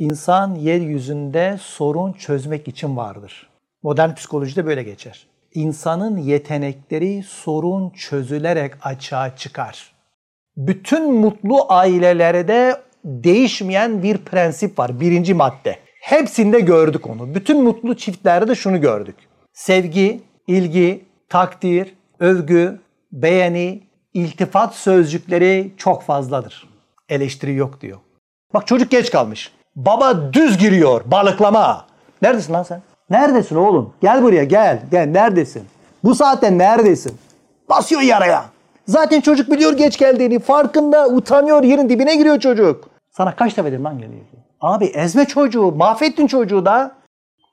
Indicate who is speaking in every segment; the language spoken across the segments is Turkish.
Speaker 1: İnsan yeryüzünde sorun çözmek için vardır. Modern psikolojide böyle geçer. İnsanın yetenekleri sorun çözülerek açığa çıkar. Bütün mutlu ailelerde değişmeyen bir prensip var. Birinci madde. Hepsinde gördük onu. Bütün mutlu çiftlerde de şunu gördük. Sevgi, ilgi, takdir, övgü, beğeni, iltifat sözcükleri çok fazladır. Eleştiri yok diyor. Bak çocuk geç kalmış. Baba düz giriyor balıklama. Neredesin lan sen? Neredesin oğlum? Gel buraya gel. Gel neredesin? Bu saatte neredesin? Basıyor yaraya. Zaten çocuk biliyor geç geldiğini. Farkında utanıyor yerin dibine giriyor çocuk. Sana kaç defa dedim lan geliyor. Abi ezme çocuğu. Mahvettin çocuğu da.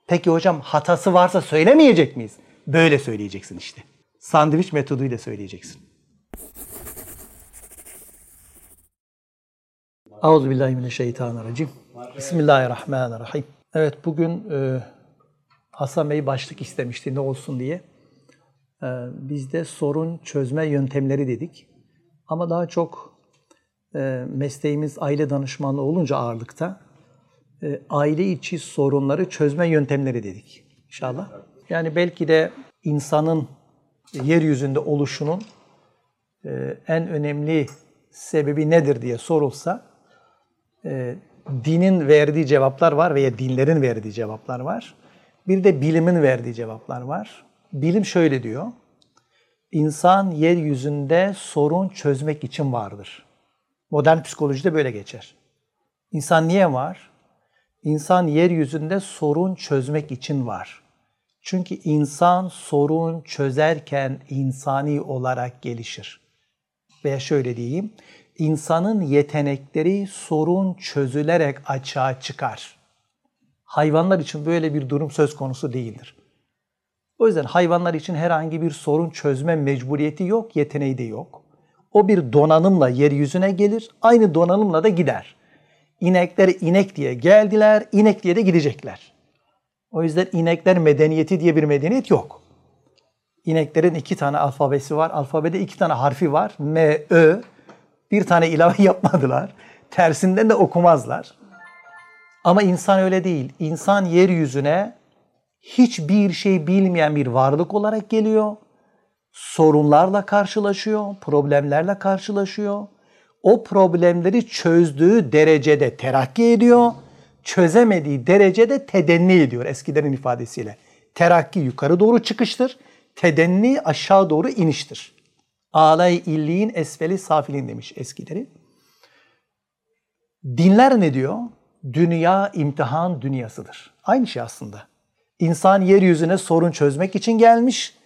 Speaker 1: Peki hocam hatası varsa söylemeyecek miyiz? Böyle söyleyeceksin işte. Sandviç metoduyla söyleyeceksin. Euzubillahimineşşeytanirracim. Bismillahirrahmanirrahim. Evet bugün e, Hasan Bey başlık istemişti ne olsun diye. E, biz de sorun çözme yöntemleri dedik. Ama daha çok e, mesleğimiz aile danışmanlığı olunca ağırlıkta e, aile içi sorunları çözme yöntemleri dedik inşallah. Yani belki de insanın yeryüzünde oluşunun e, en önemli sebebi nedir diye sorulsa e, dinin verdiği cevaplar var veya dinlerin verdiği cevaplar var. Bir de bilimin verdiği cevaplar var. Bilim şöyle diyor. İnsan yeryüzünde sorun çözmek için vardır. Modern psikolojide böyle geçer. İnsan niye var? İnsan yeryüzünde sorun çözmek için var. Çünkü insan sorun çözerken insani olarak gelişir. Veya şöyle diyeyim, insanın yetenekleri sorun çözülerek açığa çıkar. Hayvanlar için böyle bir durum söz konusu değildir. O yüzden hayvanlar için herhangi bir sorun çözme mecburiyeti yok, yeteneği de yok. O bir donanımla yeryüzüne gelir, aynı donanımla da gider. İnekler inek diye geldiler, inek diye de gidecekler. O yüzden inekler medeniyeti diye bir medeniyet yok. İneklerin iki tane alfabesi var. Alfabede iki tane harfi var. M, Ö. Bir tane ilave yapmadılar. Tersinden de okumazlar. Ama insan öyle değil. İnsan yeryüzüne hiçbir şey bilmeyen bir varlık olarak geliyor. Sorunlarla karşılaşıyor, problemlerle karşılaşıyor. O problemleri çözdüğü derecede terakki ediyor. Çözemediği derecede tedenni ediyor eskilerin ifadesiyle. Terakki yukarı doğru çıkıştır. Tedenni aşağı doğru iniştir. Alay illiğin esfeli safilin demiş eskileri. Dinler ne diyor? Dünya imtihan dünyasıdır. Aynı şey aslında. İnsan yeryüzüne sorun çözmek için gelmiş.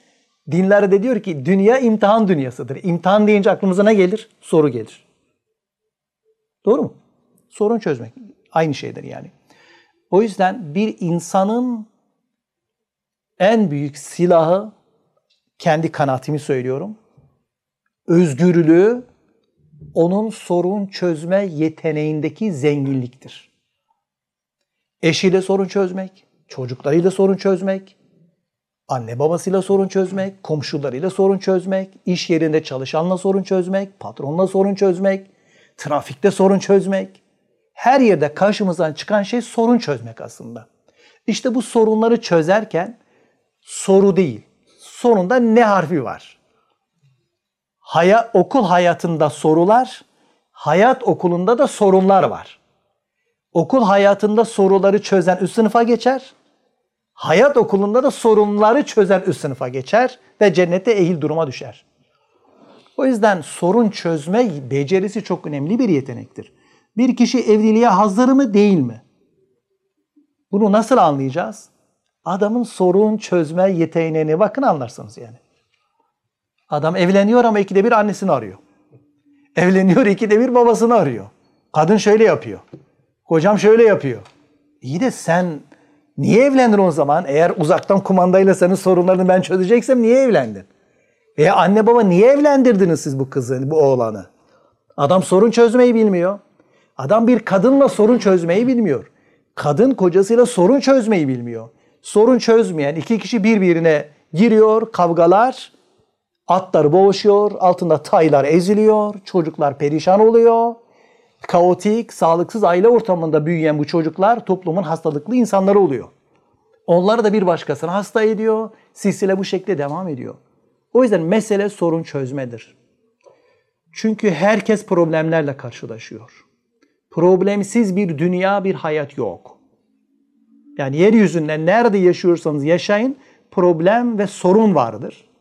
Speaker 1: Dinler de diyor ki dünya imtihan dünyasıdır. İmtihan deyince aklımıza ne gelir? Soru gelir. Doğru mu? Sorun çözmek. Aynı şeydir yani. O yüzden bir insanın en büyük silahı kendi kanaatimi söylüyorum özgürlüğü onun sorun çözme yeteneğindeki zenginliktir. Eşiyle sorun çözmek, çocuklarıyla sorun çözmek, anne babasıyla sorun çözmek, komşularıyla sorun çözmek, iş yerinde çalışanla sorun çözmek, patronla sorun çözmek, trafikte sorun çözmek. Her yerde karşımızdan çıkan şey sorun çözmek aslında. İşte bu sorunları çözerken soru değil, sonunda ne harfi var? Haya, okul hayatında sorular, hayat okulunda da sorunlar var. Okul hayatında soruları çözen üst sınıfa geçer. Hayat okulunda da sorunları çözen üst sınıfa geçer ve cennete ehil duruma düşer. O yüzden sorun çözme becerisi çok önemli bir yetenektir. Bir kişi evliliğe hazır mı değil mi? Bunu nasıl anlayacağız? Adamın sorun çözme yeteneğine bakın anlarsınız yani. Adam evleniyor ama ikide bir annesini arıyor. Evleniyor ikide bir babasını arıyor. Kadın şöyle yapıyor. Kocam şöyle yapıyor. İyi de sen niye evlendin o zaman? Eğer uzaktan kumandayla senin sorunlarını ben çözeceksem niye evlendin? Veya anne baba niye evlendirdiniz siz bu kızı, bu oğlanı? Adam sorun çözmeyi bilmiyor. Adam bir kadınla sorun çözmeyi bilmiyor. Kadın kocasıyla sorun çözmeyi bilmiyor. Sorun çözmeyen iki kişi birbirine giriyor, kavgalar, Atlar boğuşuyor, altında taylar eziliyor, çocuklar perişan oluyor. Kaotik, sağlıksız aile ortamında büyüyen bu çocuklar toplumun hastalıklı insanları oluyor. Onları da bir başkasını hasta ediyor. Silsile bu şekilde devam ediyor. O yüzden mesele sorun çözmedir. Çünkü herkes problemlerle karşılaşıyor. Problemsiz bir dünya, bir hayat yok. Yani yeryüzünde nerede yaşıyorsanız yaşayın problem ve sorun vardır.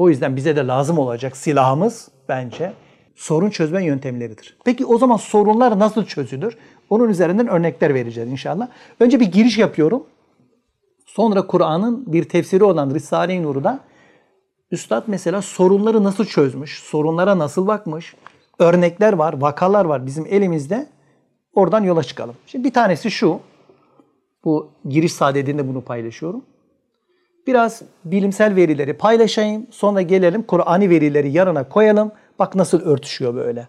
Speaker 1: O yüzden bize de lazım olacak silahımız bence sorun çözme yöntemleridir. Peki o zaman sorunlar nasıl çözülür? Onun üzerinden örnekler vereceğiz inşallah. Önce bir giriş yapıyorum. Sonra Kur'an'ın bir tefsiri olan Risale-i Nur'da Üstad mesela sorunları nasıl çözmüş, sorunlara nasıl bakmış, örnekler var, vakalar var bizim elimizde. Oradan yola çıkalım. Şimdi bir tanesi şu, bu giriş saadetinde bunu paylaşıyorum. Biraz bilimsel verileri paylaşayım, sonra gelelim Kur'an'i verileri yanına koyalım. Bak nasıl örtüşüyor böyle.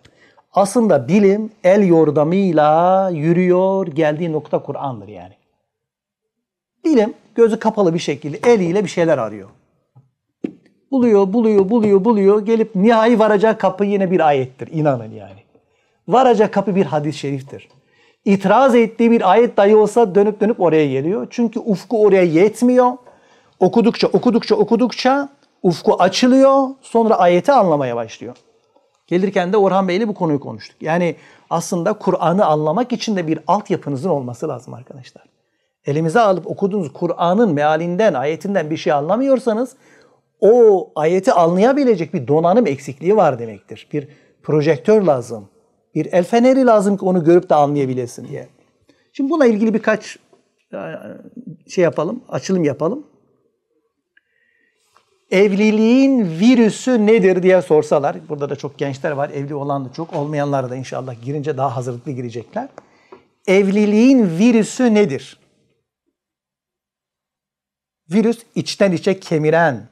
Speaker 1: Aslında bilim el yordamıyla yürüyor, geldiği nokta Kur'an'dır yani. Bilim gözü kapalı bir şekilde eliyle bir şeyler arıyor. Buluyor, buluyor, buluyor, buluyor. Gelip nihai varacak kapı yine bir ayettir. İnanın yani. Varacak kapı bir hadis-i şeriftir. İtiraz ettiği bir ayet dahi olsa dönüp dönüp oraya geliyor. Çünkü ufku oraya yetmiyor. Okudukça, okudukça, okudukça ufku açılıyor. Sonra ayeti anlamaya başlıyor. Gelirken de Orhan Bey'le bu konuyu konuştuk. Yani aslında Kur'an'ı anlamak için de bir altyapınızın olması lazım arkadaşlar. Elimize alıp okuduğunuz Kur'an'ın mealinden, ayetinden bir şey anlamıyorsanız o ayeti anlayabilecek bir donanım eksikliği var demektir. Bir projektör lazım. Bir el feneri lazım ki onu görüp de anlayabilesin diye. Şimdi buna ilgili birkaç e, şey yapalım, açılım yapalım. Evliliğin virüsü nedir diye sorsalar, burada da çok gençler var, evli olan da çok, olmayanlar da inşallah girince daha hazırlıklı girecekler. Evliliğin virüsü nedir? Virüs içten içe kemiren,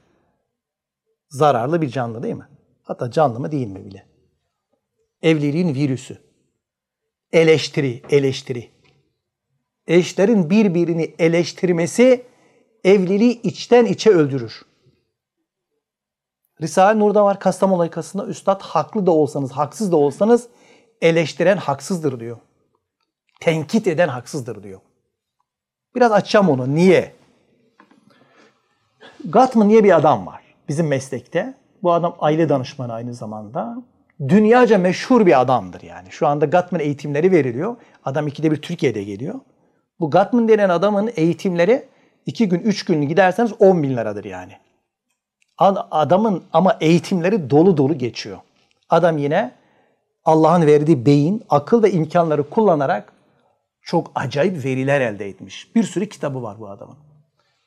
Speaker 1: zararlı bir canlı değil mi? Hatta canlı mı değil mi bile? Evliliğin virüsü. Eleştiri, eleştiri. Eşlerin birbirini eleştirmesi evliliği içten içe öldürür. Risale-i Nur'da var Kastamonu Aykası'nda Üstad haklı da olsanız, haksız da olsanız eleştiren haksızdır diyor. Tenkit eden haksızdır diyor. Biraz açacağım onu. Niye? Gatman diye bir adam var bizim meslekte. Bu adam aile danışmanı aynı zamanda. Dünyaca meşhur bir adamdır yani. Şu anda Gatman eğitimleri veriliyor. Adam ikide bir Türkiye'de geliyor. Bu Gatman denen adamın eğitimleri iki gün, üç gün giderseniz 10 bin liradır yani. Adamın ama eğitimleri dolu dolu geçiyor. Adam yine Allah'ın verdiği beyin, akıl ve imkanları kullanarak çok acayip veriler elde etmiş. Bir sürü kitabı var bu adamın.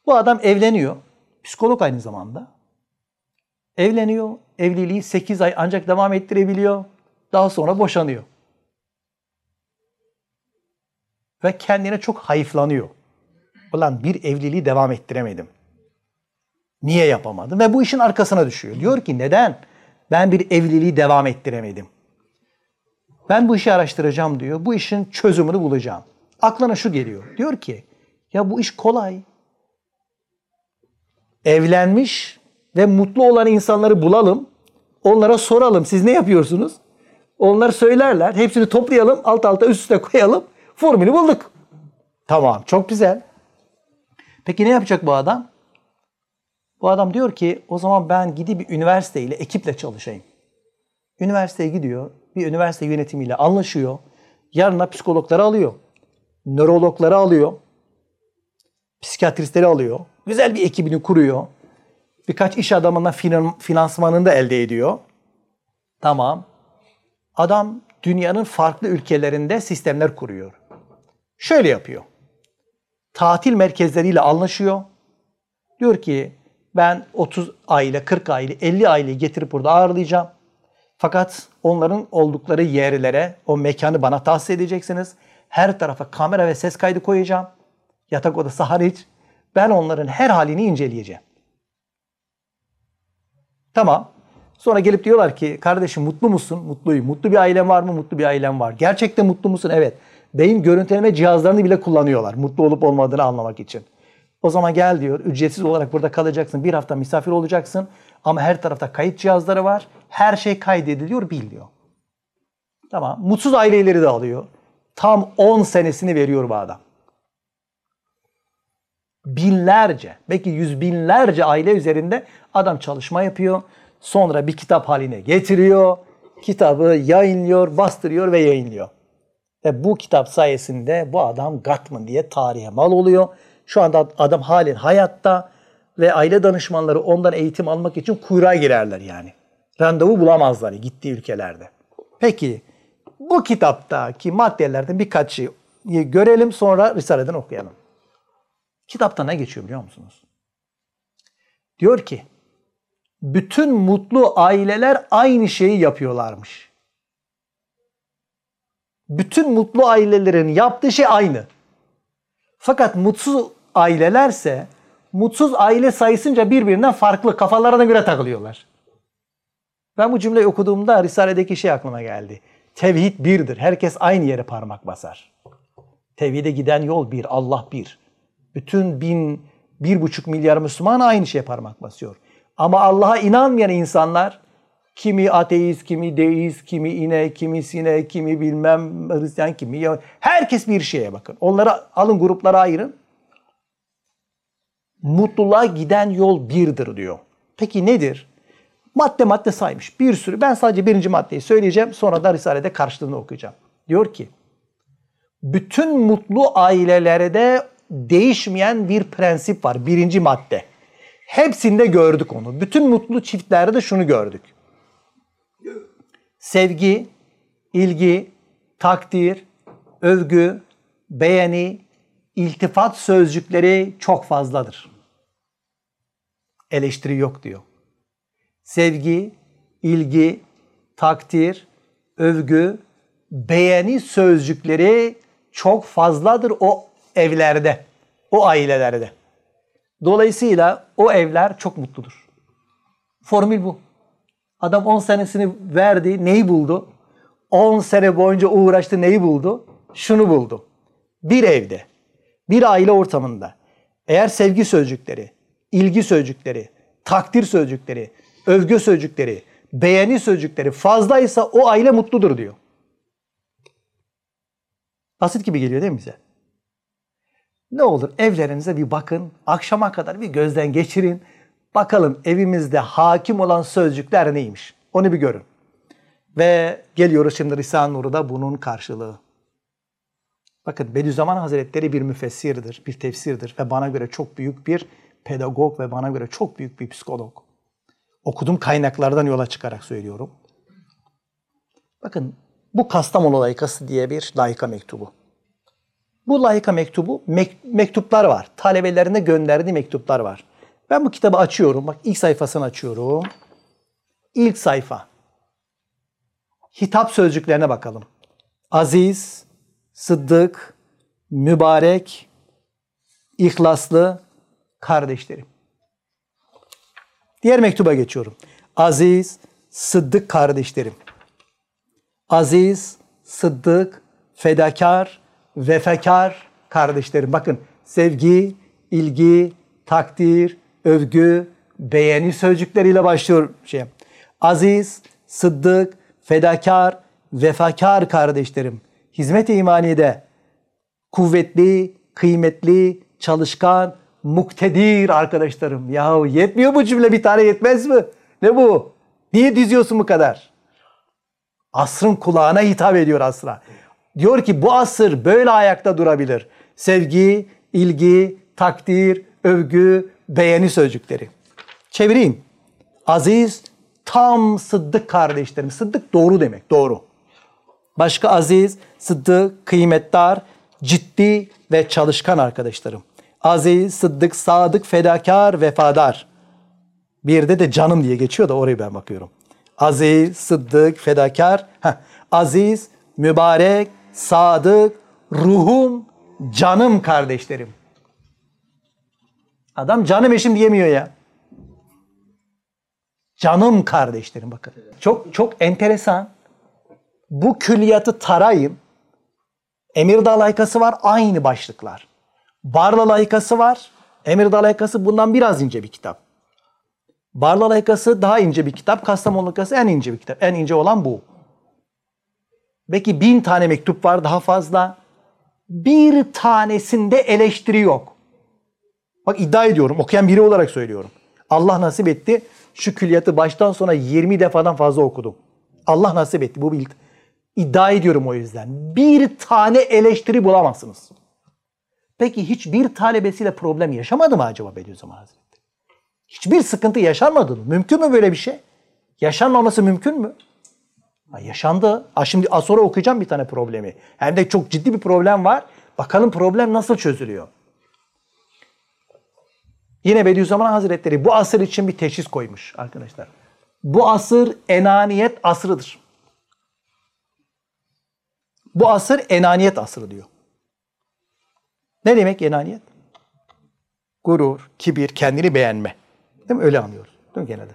Speaker 1: Bu adam evleniyor. Psikolog aynı zamanda. Evleniyor. Evliliği 8 ay ancak devam ettirebiliyor. Daha sonra boşanıyor. Ve kendine çok hayıflanıyor. Ulan bir evliliği devam ettiremedim. Niye yapamadım? Ve bu işin arkasına düşüyor. Diyor ki neden? Ben bir evliliği devam ettiremedim. Ben bu işi araştıracağım diyor. Bu işin çözümünü bulacağım. Aklına şu geliyor. Diyor ki ya bu iş kolay. Evlenmiş ve mutlu olan insanları bulalım. Onlara soralım siz ne yapıyorsunuz? Onlar söylerler. Hepsini toplayalım. Alt alta üst üste koyalım. Formülü bulduk. Tamam çok güzel. Peki ne yapacak bu adam? Bu adam diyor ki o zaman ben gidip bir üniversiteyle, ekiple çalışayım. Üniversiteye gidiyor. Bir üniversite yönetimiyle anlaşıyor. Yarına psikologları alıyor. Nörologları alıyor. Psikiyatristleri alıyor. Güzel bir ekibini kuruyor. Birkaç iş adamına finansmanını da elde ediyor. Tamam. Adam dünyanın farklı ülkelerinde sistemler kuruyor. Şöyle yapıyor. Tatil merkezleriyle anlaşıyor. Diyor ki ben 30 aile, 40 aile, 50 aileyi getirip burada ağırlayacağım. Fakat onların oldukları yerlere o mekanı bana tahsis edeceksiniz. Her tarafa kamera ve ses kaydı koyacağım. Yatak odası hariç. Ben onların her halini inceleyeceğim. Tamam. Sonra gelip diyorlar ki kardeşim mutlu musun? Mutluyum. Mutlu bir ailen var mı? Mutlu bir ailem var. Gerçekten mutlu musun? Evet. Beyin görüntüleme cihazlarını bile kullanıyorlar. Mutlu olup olmadığını anlamak için. O zaman gel diyor. Ücretsiz olarak burada kalacaksın. Bir hafta misafir olacaksın. Ama her tarafta kayıt cihazları var. Her şey kaydediliyor, bil diyor. Tamam. Mutsuz aileleri de alıyor. Tam 10 senesini veriyor bu adam. Binlerce, belki yüz binlerce aile üzerinde adam çalışma yapıyor. Sonra bir kitap haline getiriyor. Kitabı yayınlıyor, bastırıyor ve yayınlıyor. Ve bu kitap sayesinde bu adam Gatman diye tarihe mal oluyor. Şu anda adam halen hayatta ve aile danışmanları ondan eğitim almak için kuyruğa girerler yani. Randevu bulamazlar gittiği ülkelerde. Peki bu kitaptaki maddelerden birkaçı görelim sonra Risale'den okuyalım. Kitapta ne geçiyor biliyor musunuz? Diyor ki bütün mutlu aileler aynı şeyi yapıyorlarmış. Bütün mutlu ailelerin yaptığı şey aynı. Fakat mutsuz ailelerse mutsuz aile sayısınca birbirinden farklı kafalarına göre takılıyorlar. Ben bu cümleyi okuduğumda Risale'deki şey aklıma geldi. Tevhid birdir. Herkes aynı yere parmak basar. Tevhide giden yol bir, Allah bir. Bütün bin, bir buçuk milyar Müslüman aynı şeye parmak basıyor. Ama Allah'a inanmayan insanlar kimi ateist, kimi deist, kimi inek, kimi sinek, kimi bilmem Hristiyan, kimi ya herkes bir şeye bakın. Onları alın gruplara ayırın. Mutluluğa giden yol birdir diyor. Peki nedir? Madde madde saymış. Bir sürü. Ben sadece birinci maddeyi söyleyeceğim. Sonra da Risale'de karşılığını okuyacağım. Diyor ki bütün mutlu ailelerde değişmeyen bir prensip var. Birinci madde. Hepsinde gördük onu. Bütün mutlu çiftlerde de şunu gördük. Sevgi, ilgi, takdir, övgü, beğeni, iltifat sözcükleri çok fazladır. Eleştiri yok diyor. Sevgi, ilgi, takdir, övgü, beğeni sözcükleri çok fazladır o evlerde, o ailelerde. Dolayısıyla o evler çok mutludur. Formül bu. Adam 10 senesini verdi, neyi buldu? 10 sene boyunca uğraştı, neyi buldu? Şunu buldu. Bir evde, bir aile ortamında eğer sevgi sözcükleri, ilgi sözcükleri, takdir sözcükleri, övgü sözcükleri, beğeni sözcükleri fazlaysa o aile mutludur diyor. Basit gibi geliyor değil mi bize? Ne olur evlerinize bir bakın, akşama kadar bir gözden geçirin. Bakalım evimizde hakim olan sözcükler neymiş? Onu bir görün. Ve geliyoruz şimdi Risale-i Nur'da bunun karşılığı. Bakın Bediüzzaman Hazretleri bir müfessirdir, bir tefsirdir ve bana göre çok büyük bir pedagog ve bana göre çok büyük bir psikolog. Okudum kaynaklardan yola çıkarak söylüyorum. Bakın bu Kastamonu layıkası diye bir layıka mektubu. Bu layıka mektubu mek- mektuplar var. Talebelerine gönderdiği mektuplar var. Ben bu kitabı açıyorum. Bak ilk sayfasını açıyorum. İlk sayfa. Hitap sözcüklerine bakalım. Aziz, sıddık, mübarek, ihlaslı kardeşlerim. Diğer mektuba geçiyorum. Aziz, sıddık kardeşlerim. Aziz, sıddık, fedakar, vefakar kardeşlerim. Bakın sevgi, ilgi, takdir, övgü, beğeni sözcükleriyle başlıyor şey. Aziz, sıddık, fedakar, vefakar kardeşlerim. Hizmet-i imanide kuvvetli, kıymetli, çalışkan, muktedir arkadaşlarım. Yahu yetmiyor bu cümle bir tane yetmez mi? Ne bu? Niye diziyorsun bu kadar? Asrın kulağına hitap ediyor asra. Diyor ki bu asır böyle ayakta durabilir. Sevgi, ilgi, takdir, övgü, beğeni sözcükleri. Çevireyim. Aziz, tam sıddık kardeşlerim. Sıddık doğru demek, doğru. Başka aziz, sıddık, kıymetdar, ciddi ve çalışkan arkadaşlarım. Aziz, sıddık, sadık, fedakar, vefadar. Bir yerde de canım diye geçiyor da oraya ben bakıyorum. Aziz, sıddık, fedakar. Heh. Aziz, mübarek, sadık, ruhum, canım kardeşlerim. Adam canım eşim diyemiyor ya. Canım kardeşlerim bakın. Çok çok enteresan. Bu külliyatı tarayın. Emirdağ layıkası var aynı başlıklar. Barla layıkası var. Emirdağ layıkası bundan biraz ince bir kitap. Barla layıkası daha ince bir kitap. Kastamonu layıkası en ince bir kitap. En ince olan bu. Belki bin tane mektup var daha fazla. Bir tanesinde eleştiri yok. Bak iddia ediyorum okuyan biri olarak söylüyorum. Allah nasip etti. Şu külliyatı baştan sona 20 defadan fazla okudum. Allah nasip etti bu bir iddia ediyorum o yüzden. Bir tane eleştiri bulamazsınız. Peki hiçbir talebesiyle problem yaşamadı mı acaba Bediüzzaman Hazretleri? Hiçbir sıkıntı yaşanmadı mı? Mümkün mü böyle bir şey? Yaşanmaması mümkün mü? Ha, yaşandı. Ha, şimdi az sonra okuyacağım bir tane problemi. Hem de çok ciddi bir problem var. Bakalım problem nasıl çözülüyor? Yine Bediüzzaman Hazretleri bu asır için bir teşhis koymuş arkadaşlar. Bu asır enaniyet asrıdır. Bu asır enaniyet asrı diyor. Ne demek enaniyet? Gurur, kibir, kendini beğenme. Değil mi? Öyle anlıyoruz. Değil mi genelde?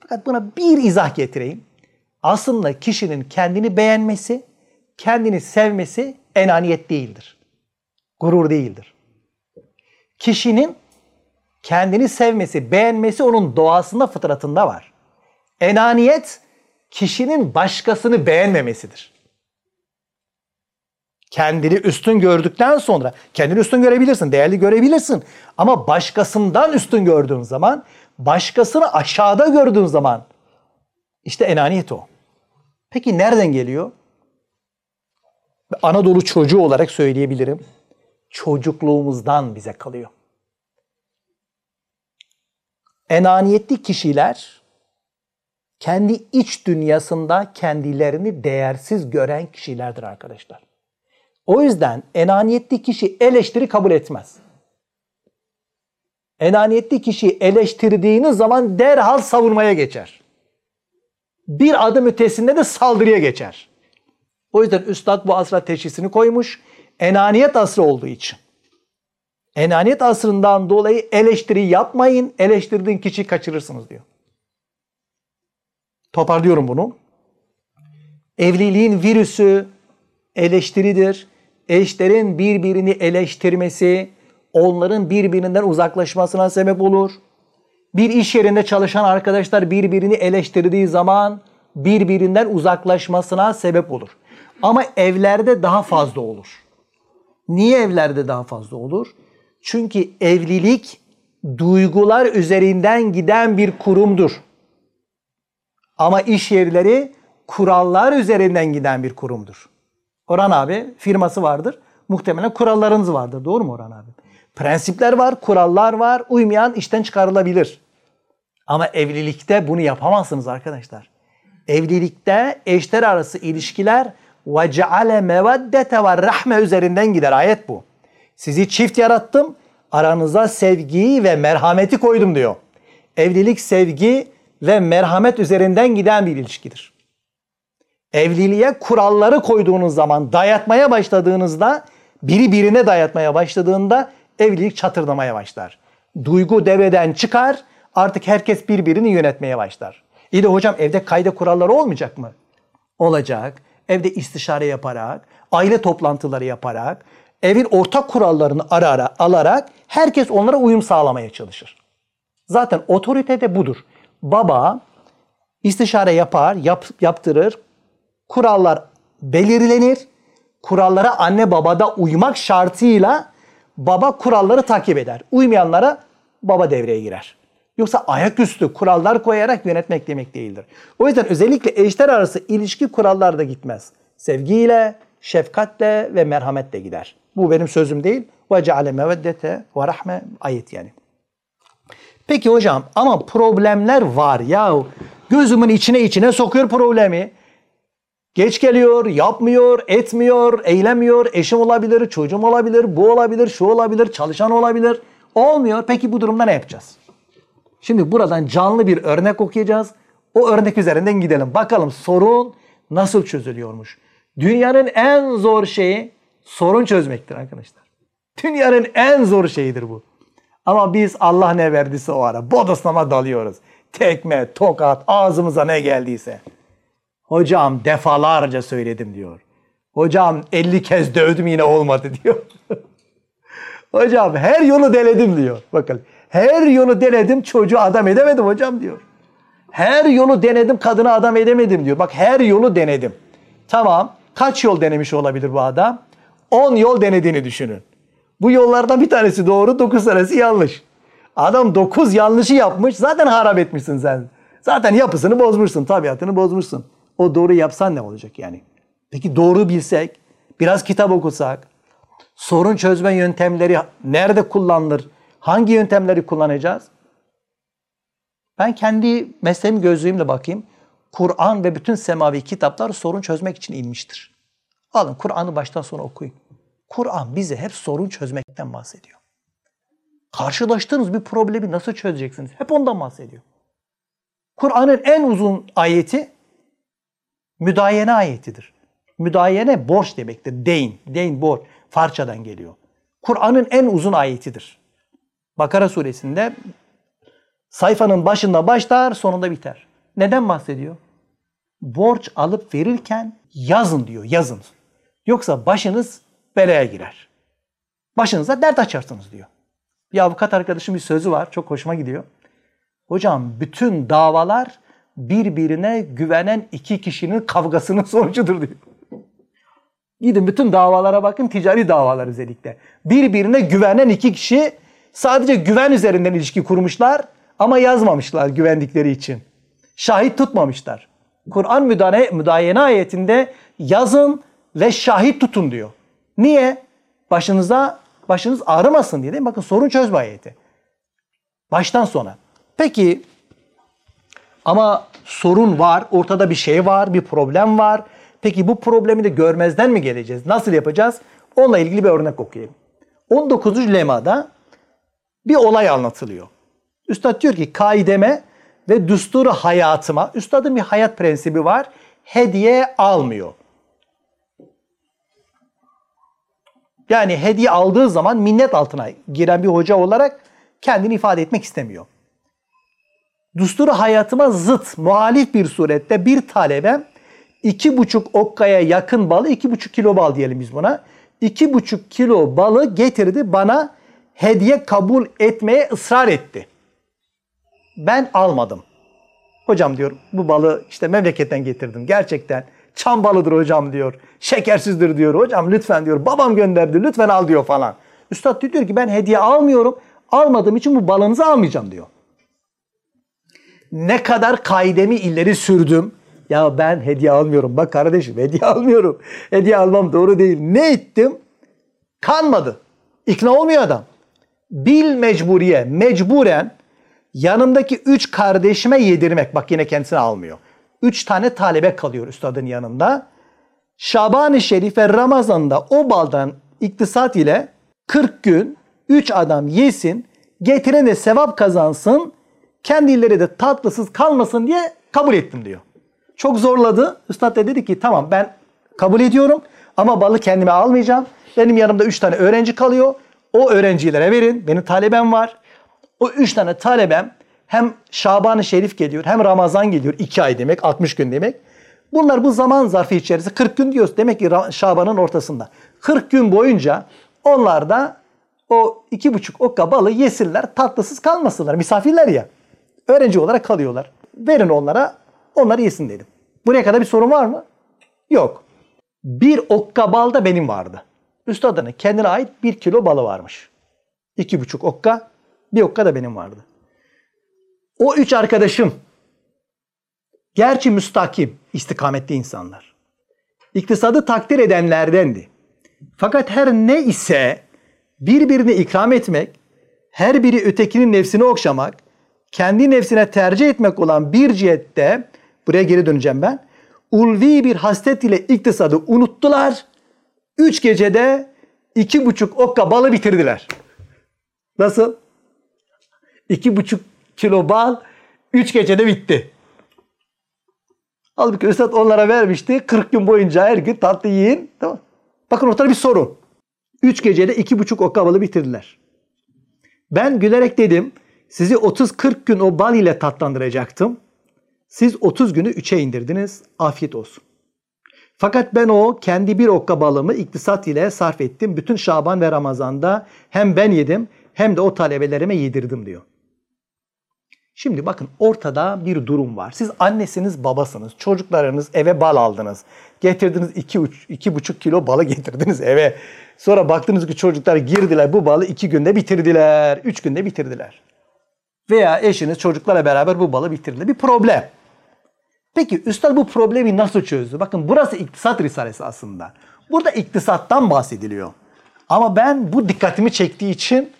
Speaker 1: Fakat buna bir izah getireyim. Aslında kişinin kendini beğenmesi, kendini sevmesi enaniyet değildir. Gurur değildir. Kişinin kendini sevmesi, beğenmesi onun doğasında, fıtratında var. Enaniyet kişinin başkasını beğenmemesidir. Kendini üstün gördükten sonra, kendini üstün görebilirsin, değerli görebilirsin. Ama başkasından üstün gördüğün zaman, başkasını aşağıda gördüğün zaman, işte enaniyet o. Peki nereden geliyor? Anadolu çocuğu olarak söyleyebilirim. Çocukluğumuzdan bize kalıyor. Enaniyetli kişiler kendi iç dünyasında kendilerini değersiz gören kişilerdir arkadaşlar. O yüzden enaniyetli kişi eleştiri kabul etmez. Enaniyetli kişi eleştirdiğiniz zaman derhal savunmaya geçer. Bir adım ötesinde de saldırıya geçer. O yüzden Üstad bu asra teşhisini koymuş. Enaniyet asrı olduğu için. Enaniyet asrından dolayı eleştiri yapmayın, eleştirdiğin kişiyi kaçırırsınız diyor. Toparlıyorum bunu. Evliliğin virüsü eleştiridir. Eşlerin birbirini eleştirmesi, onların birbirinden uzaklaşmasına sebep olur. Bir iş yerinde çalışan arkadaşlar birbirini eleştirdiği zaman birbirinden uzaklaşmasına sebep olur. Ama evlerde daha fazla olur. Niye evlerde daha fazla olur? Çünkü evlilik duygular üzerinden giden bir kurumdur. Ama iş yerleri kurallar üzerinden giden bir kurumdur. Orhan abi firması vardır. Muhtemelen kurallarınız vardır. Doğru mu Orhan abi? Prensipler var, kurallar var. Uymayan işten çıkarılabilir. Ama evlilikte bunu yapamazsınız arkadaşlar. Evlilikte eşler arası ilişkiler ve ceale mevaddete ve rahme üzerinden gider. Ayet bu. Sizi çift yarattım. Aranıza sevgiyi ve merhameti koydum diyor. Evlilik sevgi ve merhamet üzerinden giden bir ilişkidir. Evliliğe kuralları koyduğunuz zaman, dayatmaya başladığınızda, biri birine dayatmaya başladığında evlilik çatırdamaya başlar. Duygu devreden çıkar, artık herkes birbirini yönetmeye başlar. İyi de hocam evde kayda kuralları olmayacak mı? Olacak. Evde istişare yaparak, aile toplantıları yaparak, evin ortak kurallarını ara ara alarak herkes onlara uyum sağlamaya çalışır. Zaten otorite de budur. Baba istişare yapar, yap, yaptırır, kurallar belirlenir. Kurallara anne babada uymak şartıyla baba kuralları takip eder. Uymayanlara baba devreye girer. Yoksa ayaküstü kurallar koyarak yönetmek demek değildir. O yüzden özellikle eşler arası ilişki kurallar da gitmez. Sevgiyle, şefkatle ve merhametle gider. Bu benim sözüm değil. Ve ceale meveddete ve rahme ayet yani. Peki hocam ama problemler var ya. Gözümün içine içine sokuyor problemi. Geç geliyor, yapmıyor, etmiyor, eylemiyor. Eşim olabilir, çocuğum olabilir, bu olabilir, şu olabilir, çalışan olabilir. Olmuyor. Peki bu durumda ne yapacağız? Şimdi buradan canlı bir örnek okuyacağız. O örnek üzerinden gidelim. Bakalım sorun nasıl çözülüyormuş. Dünyanın en zor şeyi sorun çözmektir arkadaşlar. Dünyanın en zor şeyidir bu. Ama biz Allah ne verdiyse o ara bodoslama dalıyoruz. Tekme, tokat, ağzımıza ne geldiyse. Hocam defalarca söyledim diyor. Hocam 50 kez dövdüm yine olmadı diyor. hocam her yolu denedim diyor. Bakın her yolu denedim çocuğu adam edemedim hocam diyor. Her yolu denedim kadını adam edemedim diyor. Bak her yolu denedim. Tamam kaç yol denemiş olabilir bu adam? 10 yol denediğini düşünün. Bu yollardan bir tanesi doğru, 9 tanesi yanlış. Adam 9 yanlışı yapmış, zaten harap etmişsin sen. Zaten yapısını bozmuşsun, tabiatını bozmuşsun. O doğru yapsan ne olacak yani? Peki doğru bilsek, biraz kitap okusak, sorun çözme yöntemleri nerede kullanılır? Hangi yöntemleri kullanacağız? Ben kendi mesleğim gözlüğümle bakayım. Kur'an ve bütün semavi kitaplar sorun çözmek için inmiştir. Alın Kur'an'ı baştan sona okuyun. Kur'an bize hep sorun çözmekten bahsediyor. Karşılaştığınız bir problemi nasıl çözeceksiniz? Hep ondan bahsediyor. Kur'an'ın en uzun ayeti müdayene ayetidir. Müdayene borç demektir. Deyn, deyn borç. Farçadan geliyor. Kur'an'ın en uzun ayetidir. Bakara suresinde sayfanın başında başlar, sonunda biter. Neden bahsediyor? Borç alıp verirken yazın diyor, yazın. Yoksa başınız belaya girer. Başınıza dert açarsınız diyor. Bir avukat arkadaşım bir sözü var, çok hoşuma gidiyor. Hocam bütün davalar birbirine güvenen iki kişinin kavgasının sonucudur diyor. Gidin bütün davalara bakın, ticari davalar özellikle. Birbirine güvenen iki kişi sadece güven üzerinden ilişki kurmuşlar ama yazmamışlar güvendikleri için. Şahit tutmamışlar. Kur'an müdahale, müdahale ayetinde yazın ve şahit tutun diyor. Niye? Başınıza başınız ağrımasın diye değil mi? Bakın sorun çözme ayeti. Baştan sona. Peki ama sorun var, ortada bir şey var, bir problem var. Peki bu problemi de görmezden mi geleceğiz? Nasıl yapacağız? Onunla ilgili bir örnek okuyayım. 19. lemada bir olay anlatılıyor. Üstad diyor ki kaideme ve düsturu hayatıma, üstadın bir hayat prensibi var. Hediye almıyor. Yani hediye aldığı zaman minnet altına giren bir hoca olarak kendini ifade etmek istemiyor. Düsturu hayatıma zıt, muhalif bir surette bir talebem iki buçuk okkaya yakın balı, iki buçuk kilo bal diyelim biz buna. iki buçuk kilo balı getirdi bana hediye kabul etmeye ısrar etti. Ben almadım. Hocam diyor bu balı işte memleketten getirdim gerçekten. Çam balıdır hocam diyor. Şekersizdir diyor. Hocam lütfen diyor. Babam gönderdi lütfen al diyor falan. Üstad diyor ki ben hediye almıyorum. Almadığım için bu balınızı almayacağım diyor. Ne kadar kaidemi ileri sürdüm. Ya ben hediye almıyorum. Bak kardeşim hediye almıyorum. Hediye almam doğru değil. Ne ettim? Kanmadı. İkna olmuyor adam. Bil mecburiye, mecburen yanımdaki üç kardeşime yedirmek. Bak yine kendisine almıyor. Üç tane talebe kalıyor üstadın yanında. Şaban-ı Şerif Ramazan'da o baldan iktisat ile 40 gün 3 adam yesin, getiren de sevap kazansın, kendileri de tatlısız kalmasın diye kabul ettim diyor. Çok zorladı. Üstad da dedi ki tamam ben kabul ediyorum ama balı kendime almayacağım. Benim yanımda 3 tane öğrenci kalıyor. O öğrencilere verin. Benim talebem var. O 3 tane talebem hem Şaban-ı Şerif geliyor hem Ramazan geliyor. 2 ay demek 60 gün demek. Bunlar bu zaman zarfı içerisinde 40 gün diyoruz. Demek ki Şaban'ın ortasında. 40 gün boyunca onlar da o iki buçuk okka balı yesinler, tatlısız kalmasınlar. Misafirler ya. Öğrenci olarak kalıyorlar. Verin onlara, onlar yesin dedim. Buraya kadar bir sorun var mı? Yok. Bir okka bal da benim vardı. Üstadının kendine ait bir kilo balı varmış. İki buçuk okka, bir okka da benim vardı. O üç arkadaşım, gerçi müstakim, istikametli insanlar. İktisadı takdir edenlerdendi. Fakat her ne ise birbirini ikram etmek, her biri ötekinin nefsini okşamak, kendi nefsine tercih etmek olan bir cihette, buraya geri döneceğim ben, ulvi bir haslet ile iktisadı unuttular. Üç gecede iki buçuk okka balı bitirdiler. Nasıl? İki buçuk kilo bal üç gecede bitti. Halbuki Üstad onlara vermişti. 40 gün boyunca her gün tatlı yiyin. Tamam. Bakın ortada bir sorun. Üç gecede iki buçuk okka balı bitirdiler. Ben gülerek dedim sizi 30-40 gün o bal ile tatlandıracaktım. Siz 30 günü 3'e indirdiniz. Afiyet olsun. Fakat ben o kendi bir okka balımı iktisat ile sarf ettim. Bütün Şaban ve Ramazan'da hem ben yedim hem de o talebelerime yedirdim diyor. Şimdi bakın ortada bir durum var. Siz annesiniz, babasınız. Çocuklarınız eve bal aldınız. Getirdiniz iki, uç, iki buçuk kilo balı getirdiniz eve. Sonra baktınız ki çocuklar girdiler bu balı iki günde bitirdiler. Üç günde bitirdiler. Veya eşiniz çocuklarla beraber bu balı bitirdiler. Bir problem. Peki üstad bu problemi nasıl çözdü? Bakın burası iktisat risalesi aslında. Burada iktisattan bahsediliyor. Ama ben bu dikkatimi çektiği için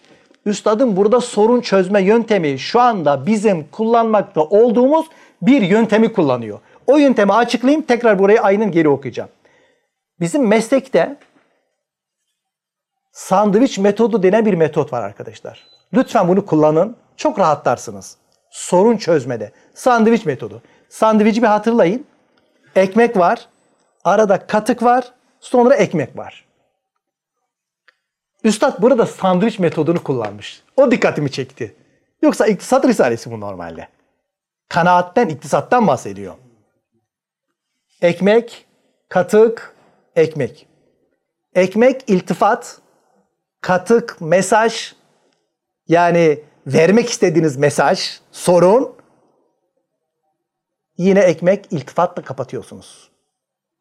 Speaker 1: üstadın burada sorun çözme yöntemi şu anda bizim kullanmakta olduğumuz bir yöntemi kullanıyor. O yöntemi açıklayayım tekrar burayı aynen geri okuyacağım. Bizim meslekte sandviç metodu denen bir metot var arkadaşlar. Lütfen bunu kullanın. Çok rahatlarsınız. Sorun çözmede. Sandviç metodu. Sandviçi bir hatırlayın. Ekmek var. Arada katık var. Sonra ekmek var. Üstad burada sandviç metodunu kullanmış. O dikkatimi çekti. Yoksa iktisat risalesi bu normalde. Kanaatten, iktisattan bahsediyor. Ekmek, katık, ekmek. Ekmek iltifat, katık mesaj yani vermek istediğiniz mesaj, sorun. Yine ekmek iltifatla kapatıyorsunuz.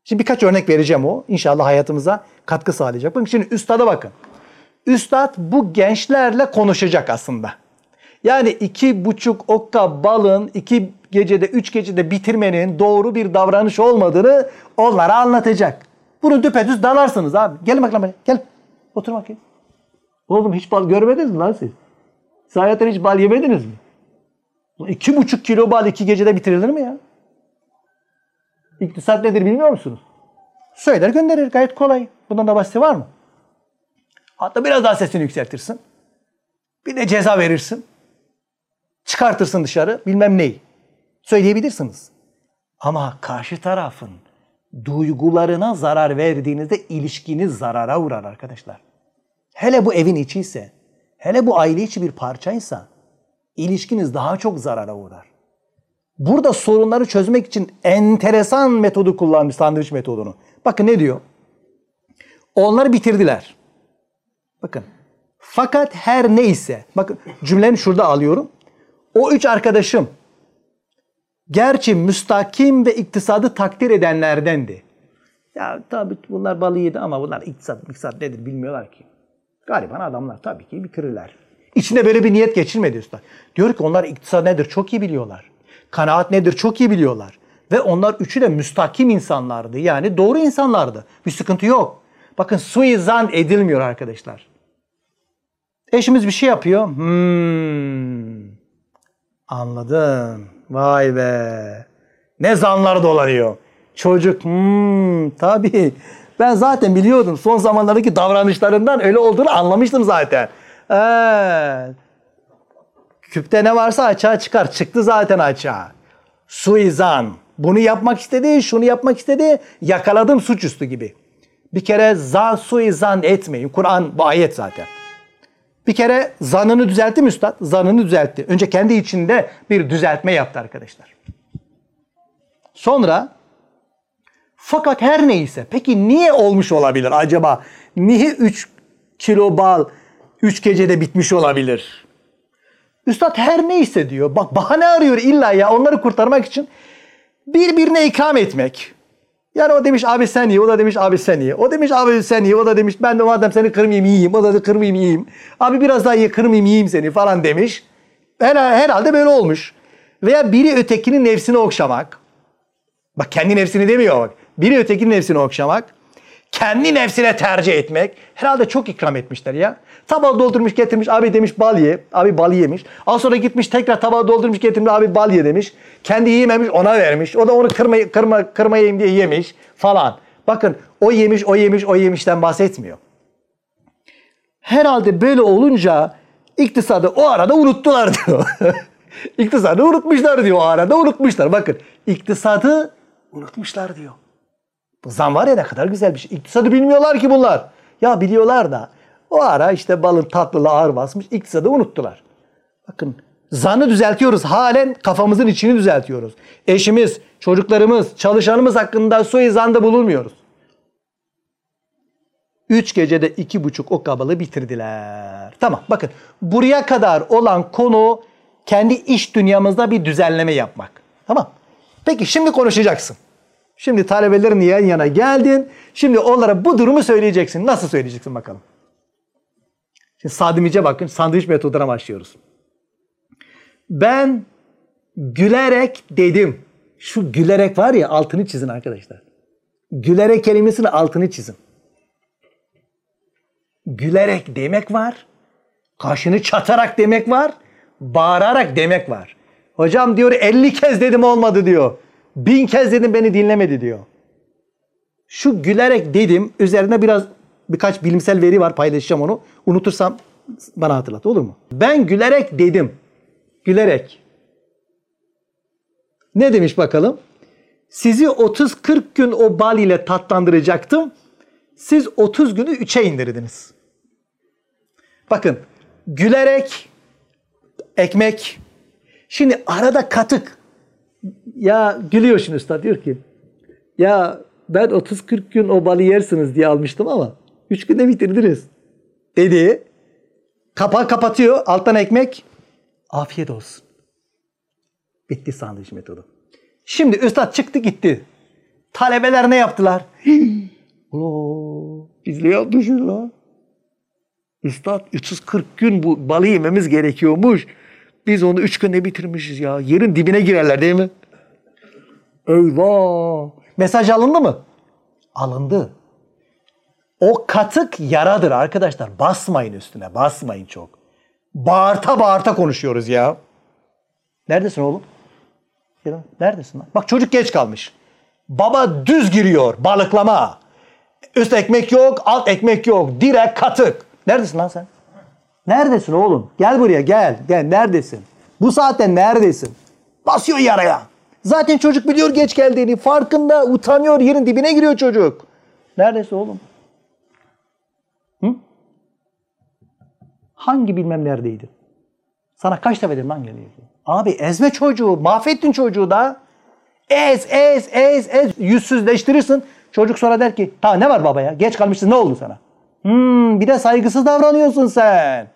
Speaker 1: Şimdi birkaç örnek vereceğim o. İnşallah hayatımıza katkı sağlayacak. Bakın şimdi üstada bakın. Üstad bu gençlerle konuşacak aslında. Yani iki buçuk okka balın iki gecede, üç gecede bitirmenin doğru bir davranış olmadığını onlara anlatacak. Bunu düpedüz dalarsınız abi. Gelin bakalım. Gel. Otur bakayım. Oğlum hiç bal görmediniz mi lan siz? Siz hayatında hiç bal yemediniz mi? İki buçuk kilo bal iki gecede bitirilir mi ya? İktisat nedir bilmiyor musunuz? Söyler gönderir gayet kolay. Bundan da bahsi var mı? Hatta biraz daha sesini yükseltirsin. Bir de ceza verirsin. Çıkartırsın dışarı bilmem neyi. Söyleyebilirsiniz. Ama karşı tarafın duygularına zarar verdiğinizde ilişkiniz zarara uğrar arkadaşlar. Hele bu evin içi ise, hele bu aile içi bir parçaysa ilişkiniz daha çok zarara uğrar. Burada sorunları çözmek için enteresan metodu kullanmış sandviç metodunu. Bakın ne diyor? Onları bitirdiler. Bakın. Fakat her neyse. Bakın cümlemi şurada alıyorum. O üç arkadaşım gerçi müstakim ve iktisadı takdir edenlerdendi. Ya tabii bunlar balı yedi ama bunlar iktisat, iktisat nedir bilmiyorlar ki. Gariban adamlar tabii ki bitirirler. İçinde böyle bir niyet geçirmedi usta. Diyor ki onlar iktisat nedir çok iyi biliyorlar. Kanaat nedir çok iyi biliyorlar. Ve onlar üçü de müstakim insanlardı. Yani doğru insanlardı. Bir sıkıntı yok. Bakın suizan edilmiyor arkadaşlar. Eşimiz bir şey yapıyor. Hmm. Anladım. Vay be. Ne zanlar dolanıyor. Çocuk hmm, tabii. Ben zaten biliyordum. Son zamanlardaki davranışlarından öyle olduğunu anlamıştım zaten. Evet. Küpte ne varsa açığa çıkar. Çıktı zaten açığa. Suizan. Bunu yapmak istedi, şunu yapmak istedi. Yakaladım suçüstü gibi. Bir kere zan suizan etmeyin. Kur'an bu ayet zaten. Bir kere zanını düzeltti mi üstad? Zanını düzeltti. Önce kendi içinde bir düzeltme yaptı arkadaşlar. Sonra fakat her neyse peki niye olmuş olabilir acaba? Niye 3 kilo bal 3 gecede bitmiş olabilir? Üstad her neyse diyor. Bak bahane arıyor illa ya onları kurtarmak için birbirine ikram etmek. Yani o demiş abi sen ye, o da demiş abi sen ye. O demiş abi sen ye, o da demiş ben de madem seni kırmayayım yiyeyim, o da, kırmayayım yiyeyim. Abi biraz daha ye kırmayayım yiyeyim seni falan demiş. Her, herhalde böyle olmuş. Veya biri ötekinin nefsini okşamak. Bak kendi nefsini demiyor bak. Biri ötekinin nefsini okşamak. Kendi nefsine tercih etmek. Herhalde çok ikram etmişler ya. Tabağı doldurmuş getirmiş abi demiş bal ye. Abi bal yemiş. Az sonra gitmiş tekrar tabağı doldurmuş getirmiş abi bal ye demiş. Kendi yememiş ona vermiş. O da onu kırma, kırma, kırmayayım diye yemiş falan. Bakın o yemiş o yemiş o yemişten bahsetmiyor. Herhalde böyle olunca iktisadı o arada unuttular diyor. iktisadı unutmuşlar diyor o arada unutmuşlar. Bakın iktisadı unutmuşlar diyor. Bu zam var ya ne kadar güzel bir şey. İktisadı bilmiyorlar ki bunlar. Ya biliyorlar da o ara işte balın tatlılığı ağır basmış. İktisadı unuttular. Bakın zanı düzeltiyoruz. Halen kafamızın içini düzeltiyoruz. Eşimiz, çocuklarımız, çalışanımız hakkında suizanda bulunmuyoruz. Üç gecede iki buçuk o kabalı bitirdiler. Tamam bakın buraya kadar olan konu kendi iş dünyamızda bir düzenleme yapmak. Tamam. Peki şimdi konuşacaksın. Şimdi talebelerin yan yana geldin. Şimdi onlara bu durumu söyleyeceksin. Nasıl söyleyeceksin bakalım. Şimdi sadimice bakın. Sandviç metoduna başlıyoruz. Ben gülerek dedim. Şu gülerek var ya altını çizin arkadaşlar. Gülerek kelimesinin altını çizin. Gülerek demek var. Kaşını çatarak demek var. Bağırarak demek var. Hocam diyor 50 kez dedim olmadı diyor. Bin kez dedim beni dinlemedi diyor. Şu gülerek dedim üzerinde biraz birkaç bilimsel veri var paylaşacağım onu. Unutursam bana hatırlat olur mu? Ben gülerek dedim. Gülerek. Ne demiş bakalım? Sizi 30-40 gün o bal ile tatlandıracaktım. Siz 30 günü 3'e indirdiniz. Bakın gülerek ekmek. Şimdi arada katık. Ya gülüyor şimdi usta diyor ki ya ben 30-40 gün o balı yersiniz diye almıştım ama 3 günde bitirdiniz. Dedi. Kapağı kapatıyor. Alttan ekmek. Afiyet olsun. Bitti sandviç metodu. Şimdi üstad çıktı gitti. Talebeler ne yaptılar? Ulan biz ne yapmışız lan? Üstad 340 gün bu balı yememiz gerekiyormuş. Biz onu 3 günde bitirmişiz ya. Yerin dibine girerler değil mi? Eyvah. Mesaj alındı mı? Alındı. O katık yaradır arkadaşlar. Basmayın üstüne. Basmayın çok. Bağırta bağırta konuşuyoruz ya. Neredesin oğlum? Neredesin lan? Bak çocuk geç kalmış. Baba düz giriyor. Balıklama. Üst ekmek yok, alt ekmek yok. Direkt katık. Neredesin lan sen? Neredesin oğlum? Gel buraya gel. Gel neredesin? Bu saatte neredesin? Basıyor yaraya. Zaten çocuk biliyor geç geldiğini. Farkında utanıyor. Yerin dibine giriyor çocuk. Neredesin oğlum? Hı? Hangi bilmem neredeydin? Sana kaç defa dedim lan geliyor. Abi ezme çocuğu. Mahvettin çocuğu da. Ez, ez, ez, ez. Yüzsüzleştirirsin. Çocuk sonra der ki, ta ne var baba ya? Geç kalmışsın ne oldu sana? Hmm, bir de saygısız davranıyorsun sen.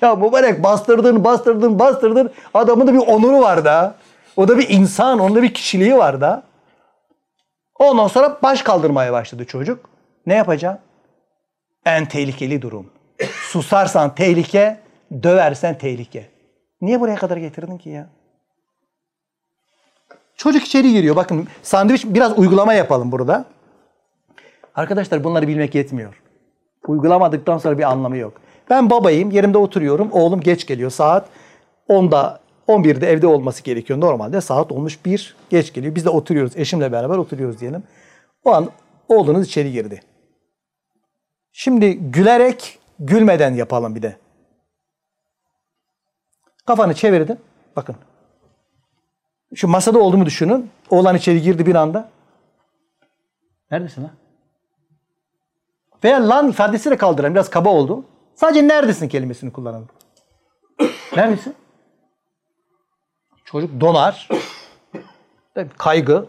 Speaker 1: Ya mübarek bastırdın, bastırdın, bastırdın. Adamın da bir onuru var da. O da bir insan, onun da bir kişiliği var da. Ondan sonra baş kaldırmaya başladı çocuk. Ne yapacak? En tehlikeli durum. Susarsan tehlike, döversen tehlike. Niye buraya kadar getirdin ki ya? Çocuk içeri giriyor. Bakın sandviç biraz uygulama yapalım burada. Arkadaşlar bunları bilmek yetmiyor. Uygulamadıktan sonra bir anlamı yok. Ben babayım, yerimde oturuyorum. Oğlum geç geliyor. Saat 10'da 11'de evde olması gerekiyor. Normalde saat olmuş 1 geç geliyor. Biz de oturuyoruz. Eşimle beraber oturuyoruz diyelim. O an oğlunuz içeri girdi. Şimdi gülerek gülmeden yapalım bir de. Kafanı çevirdin. Bakın. Şu masada olduğumu düşünün. Oğlan içeri girdi bir anda. Neredesin lan? Veya lan ifadesiyle kaldıran biraz kaba oldu. Sadece neredesin kelimesini kullanalım. neredesin? Çocuk donar. Kaygı.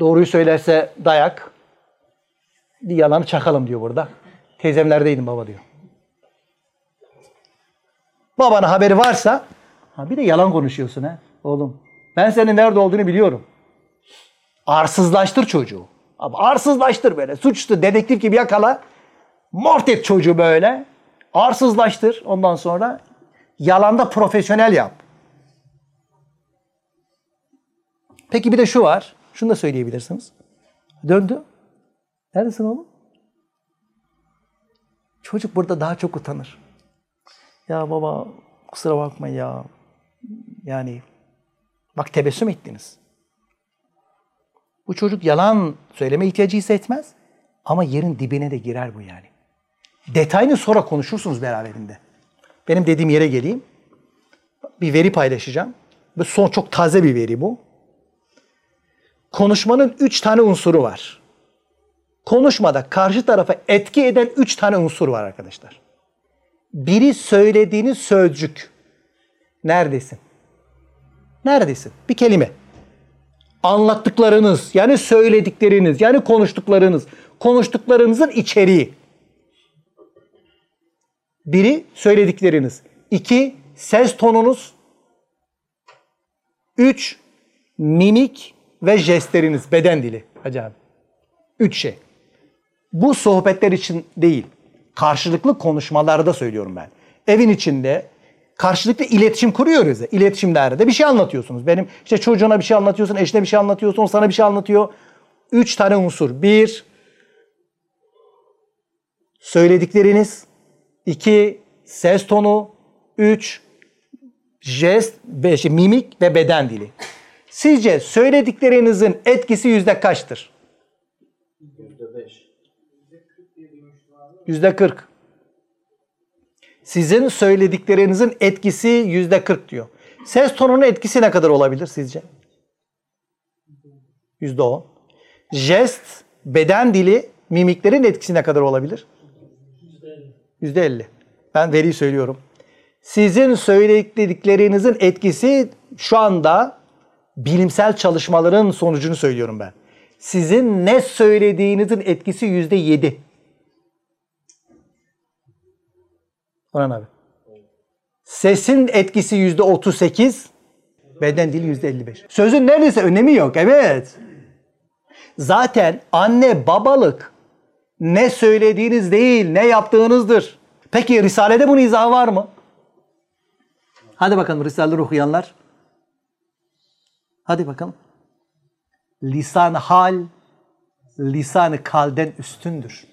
Speaker 1: Doğruyu söylerse dayak. Bir yalanı çakalım diyor burada. Teyzemlerdeydim baba diyor. Babana haberi varsa ha bir de yalan konuşuyorsun ha oğlum. Ben senin nerede olduğunu biliyorum. Arsızlaştır çocuğu. Abi arsızlaştır böyle. Suçlu dedektif gibi yakala. Mort et çocuğu böyle. Arsızlaştır. Ondan sonra yalanda profesyonel yap. Peki bir de şu var. Şunu da söyleyebilirsiniz. Döndü. Neredesin oğlum? Çocuk burada daha çok utanır. Ya baba kusura bakma ya. Yani bak tebessüm ettiniz. Bu çocuk yalan söyleme ihtiyacı hissetmez. Ama yerin dibine de girer bu yani. Detayını sonra konuşursunuz beraberinde. Benim dediğim yere geleyim. Bir veri paylaşacağım. Ve son çok taze bir veri bu. Konuşmanın üç tane unsuru var. Konuşmada karşı tarafa etki eden üç tane unsur var arkadaşlar. Biri söylediğiniz sözcük. Neredesin? Neredesin? Bir kelime. Anlattıklarınız, yani söyledikleriniz, yani konuştuklarınız. Konuştuklarınızın içeriği. Biri söyledikleriniz. İki ses tonunuz. 3. Mimik ve jestleriniz, beden dili. Hacı. 3 şey. Bu sohbetler için değil. Karşılıklı konuşmalarda söylüyorum ben. Evin içinde karşılıklı iletişim kuruyoruz ya. İletişimlerde bir şey anlatıyorsunuz. Benim işte çocuğuna bir şey anlatıyorsun, eşine bir şey anlatıyorsun, sana bir şey anlatıyor. Üç tane unsur. Bir, söyledikleriniz. İki ses tonu. Üç, jest, beş, mimik ve beden dili. Sizce söylediklerinizin etkisi yüzde kaçtır? Yüzde kırk. Sizin söylediklerinizin etkisi yüzde kırk diyor. Ses tonunun etkisi ne kadar olabilir sizce? Yüzde on. Jest, beden dili, mimiklerin etkisi ne kadar olabilir? Yüzde elli. Ben veriyi söylüyorum. Sizin söylediklerinizin etkisi şu anda bilimsel çalışmaların sonucunu söylüyorum ben. Sizin ne söylediğinizin etkisi yüzde yedi. Orhan abi. Sesin etkisi yüzde otuz sekiz. Beden dili yüzde elli beş. Sözün neredeyse önemi yok. Evet. Zaten anne babalık ne söylediğiniz değil ne yaptığınızdır. Peki Risale'de bunun izahı var mı? Hadi bakalım Risale'leri okuyanlar. Hadi bakalım. Lisan hal, lisan kalden üstündür.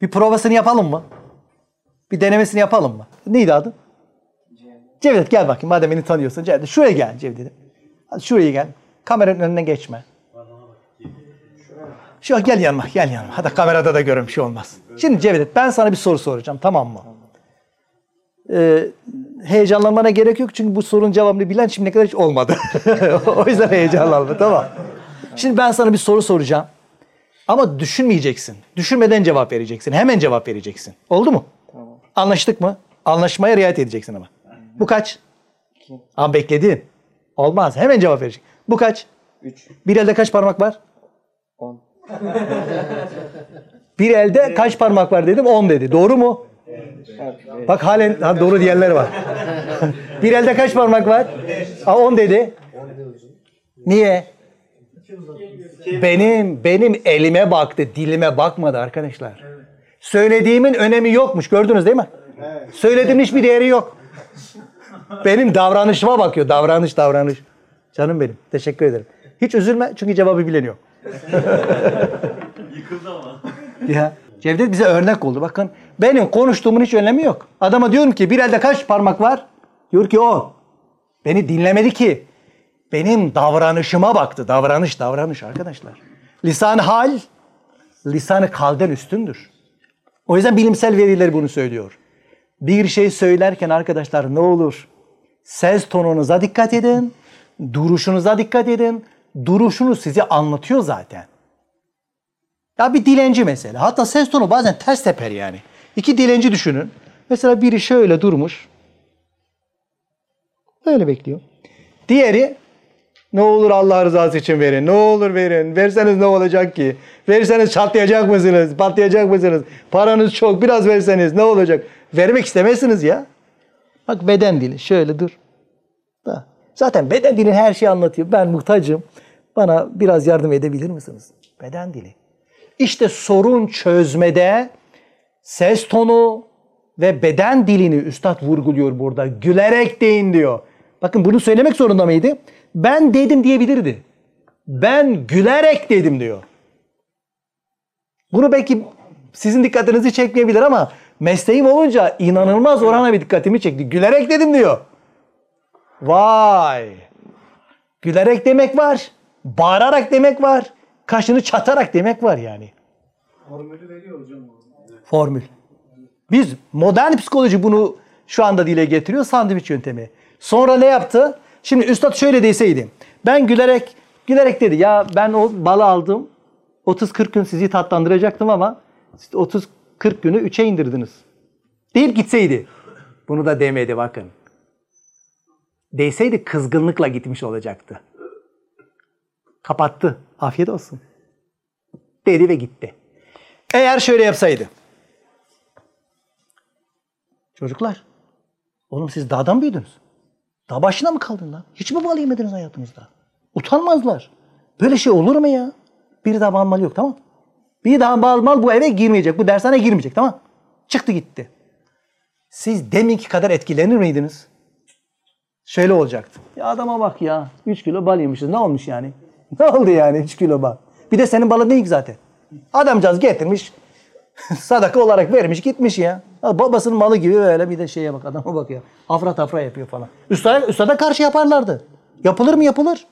Speaker 1: Bir provasını yapalım mı? Bir denemesini yapalım mı? Neydi adı? Cevdet gel bakayım madem beni tanıyorsun. Cevdet şuraya gel Cevdet. Hadi şuraya gel. Kameranın önüne geçme. Şu gel yanıma gel yanıma. Hadi kamerada da görün bir şey olmaz. Şimdi Cevdet ben sana bir soru soracağım tamam mı? Ee, heyecanlanmana gerek yok çünkü bu sorunun cevabını bilen şimdiye kadar hiç olmadı. o yüzden heyecanlanma tamam. Şimdi ben sana bir soru soracağım. Ama düşünmeyeceksin. Düşünmeden cevap vereceksin. Hemen cevap vereceksin. Oldu mu? Tamam. Anlaştık mı? Anlaşmaya riayet edeceksin ama. Bu kaç? İki. Ama bekledin. Olmaz. Hemen cevap verecek. Bu kaç?
Speaker 2: Üç.
Speaker 1: Bir elde kaç parmak var? Bir elde kaç parmak var dedim? 10 dedi. Doğru mu? Bak halen ha, doğru diyenler var. bir elde kaç parmak var? Ha, 10 dedi. Niye? Benim benim elime baktı, dilime bakmadı arkadaşlar. Söylediğimin önemi yokmuş. Gördünüz değil mi? Söylediğimin hiçbir değeri yok. Benim davranışıma bakıyor. Davranış, davranış. Canım benim. Teşekkür ederim. Hiç üzülme çünkü cevabı bilen yok.
Speaker 3: Yıkıldı ama.
Speaker 1: Ya Cevdet bize örnek oldu. Bakın benim konuştuğumun hiç önemi yok. Adama diyorum ki bir elde kaç parmak var? Diyor ki o. Beni dinlemedi ki. Benim davranışıma baktı. Davranış, davranış arkadaşlar. Lisan hal, lisanı kalden üstündür. O yüzden bilimsel veriler bunu söylüyor. Bir şey söylerken arkadaşlar ne olur ses tonunuza dikkat edin, duruşunuza dikkat edin. Duruşunuz sizi anlatıyor zaten. Ya bir dilenci mesela. Hatta ses tonu bazen ters teper yani. İki dilenci düşünün. Mesela biri şöyle durmuş. Böyle bekliyor. Diğeri ne olur Allah rızası için verin. Ne olur verin. Verseniz ne olacak ki? Verseniz çatlayacak mısınız? Patlayacak mısınız? Paranız çok. Biraz verseniz ne olacak? Vermek istemezsiniz ya. Bak beden dili. Şöyle dur. Da. Zaten beden dili her şeyi anlatıyor. Ben muhtacım. Bana biraz yardım edebilir misiniz? Beden dili. İşte sorun çözmede ses tonu ve beden dilini üstad vurguluyor burada. Gülerek deyin diyor. Bakın bunu söylemek zorunda mıydı? Ben dedim diyebilirdi. Ben gülerek dedim diyor. Bunu belki sizin dikkatinizi çekmeyebilir ama mesleğim olunca inanılmaz orana bir dikkatimi çekti. Gülerek dedim diyor. Vay. Gülerek demek var. Bağırarak demek var. Kaşını çatarak demek var yani.
Speaker 3: Formülü veriyor hocam.
Speaker 1: Formül. Biz modern psikoloji bunu şu anda dile getiriyor sandviç yöntemi. Sonra ne yaptı? Şimdi üstad şöyle deseydi. Ben gülerek gülerek dedi ya ben o balı aldım. 30-40 gün sizi tatlandıracaktım ama 30-40 günü 3'e indirdiniz. Deyip gitseydi. Bunu da demedi bakın. Deseydi kızgınlıkla gitmiş olacaktı. Kapattı. Afiyet olsun. Dedi ve gitti. Eğer şöyle yapsaydı. Çocuklar Oğlum siz dağdan büyüdünüz? Dağ başına mı kaldın lan? Hiç mi bal yemediniz hayatınızda? Utanmazlar. Böyle şey olur mu ya? Bir daha bal mal yok tamam Bir daha bal mal bu eve girmeyecek. Bu dershane girmeyecek tamam Çıktı gitti. Siz deminki kadar etkilenir miydiniz? Şöyle olacaktı. Ya adama bak ya. 3 kilo bal yemişiz. Ne olmuş yani? Ne oldu yani 3 kilo bal? Bir de senin balın değil ki zaten. Adamcağız getirmiş. sadaka olarak vermiş gitmiş ya. Babasının malı gibi böyle bir de şeye bak adama bak ya. Afra tafra yapıyor falan. Üstada, üstada karşı yaparlardı. Yapılır mı yapılır.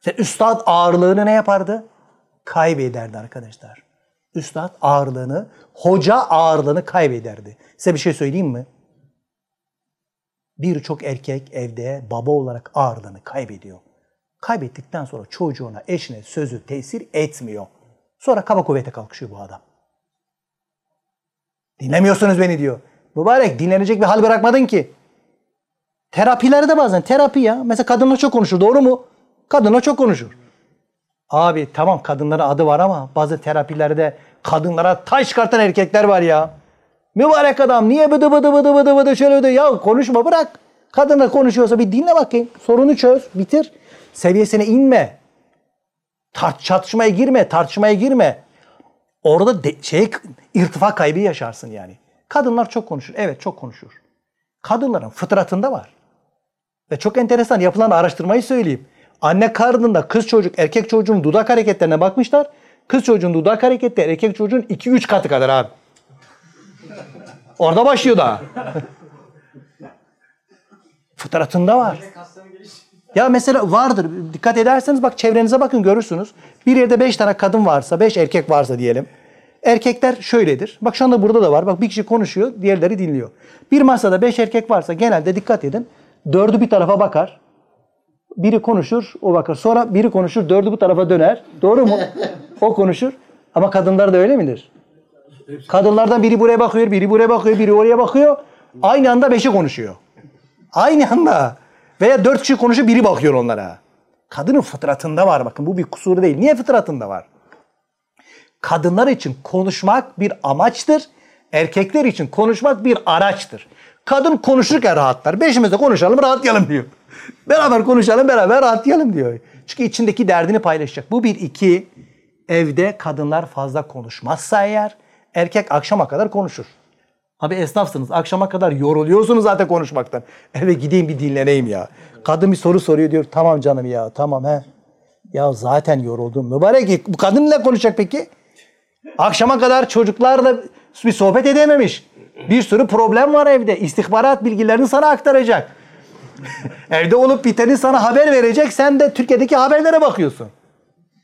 Speaker 1: Sen üstad ağırlığını ne yapardı? Kaybederdi arkadaşlar. Üstad ağırlığını, hoca ağırlığını kaybederdi. Size bir şey söyleyeyim mi? Birçok erkek evde baba olarak ağırlığını kaybediyor. Kaybettikten sonra çocuğuna, eşine sözü tesir etmiyor. Sonra kaba kuvvete kalkışıyor bu adam. Dinlemiyorsunuz beni diyor. Mübarek dinlenecek bir hal bırakmadın ki. Terapilerde bazen terapi ya. Mesela kadınla çok konuşur doğru mu? Kadınla çok konuşur. Abi tamam kadınların adı var ama bazı terapilerde kadınlara taş çıkartan erkekler var ya. Mübarek adam niye bıdı bıdı bıdı bıdı bıdı şöyle bıdı ya konuşma bırak. Kadınla konuşuyorsa bir dinle bakayım. Sorunu çöz bitir. Seviyesine inme. Tart çatışmaya girme tartışmaya girme. Orada de, şey irtifa kaybı yaşarsın yani. Kadınlar çok konuşur. Evet çok konuşur. Kadınların fıtratında var. Ve çok enteresan yapılan araştırmayı söyleyeyim. Anne karnında kız çocuk erkek çocuğun dudak hareketlerine bakmışlar. Kız çocuğun dudak hareketleri erkek çocuğun 2-3 katı kadar abi. Orada başlıyor daha. Fıtratında var. Ya mesela vardır. Dikkat ederseniz bak çevrenize bakın görürsünüz. Bir yerde beş tane kadın varsa, beş erkek varsa diyelim. Erkekler şöyledir. Bak şu anda burada da var. Bak bir kişi konuşuyor, diğerleri dinliyor. Bir masada beş erkek varsa genelde dikkat edin. Dördü bir tarafa bakar. Biri konuşur, o bakar. Sonra biri konuşur, dördü bu tarafa döner. Doğru mu? O konuşur. Ama kadınlar da öyle midir? Kadınlardan biri buraya bakıyor, biri buraya bakıyor, biri oraya bakıyor. Aynı anda beşi konuşuyor. Aynı anda. Veya dört kişi konuşuyor, biri bakıyor onlara. Kadının fıtratında var bakın. Bu bir kusur değil. Niye fıtratında var? Kadınlar için konuşmak bir amaçtır. Erkekler için konuşmak bir araçtır. Kadın konuşurken rahatlar. Beşimiz de konuşalım, rahatlayalım diyor. Beraber konuşalım, beraber rahatlayalım diyor. Çünkü içindeki derdini paylaşacak. Bu bir iki. Evde kadınlar fazla konuşmazsa eğer erkek akşama kadar konuşur. Abi esnafsınız. Akşama kadar yoruluyorsunuz zaten konuşmaktan. Eve gideyim bir dinleneyim ya. Kadın bir soru soruyor diyor. Tamam canım ya tamam he. Ya zaten yoruldum. Mübarek bu kadın ne konuşacak peki? Akşama kadar çocuklarla bir sohbet edememiş. Bir sürü problem var evde. İstihbarat bilgilerini sana aktaracak. Evde olup biteni sana haber verecek. Sen de Türkiye'deki haberlere bakıyorsun.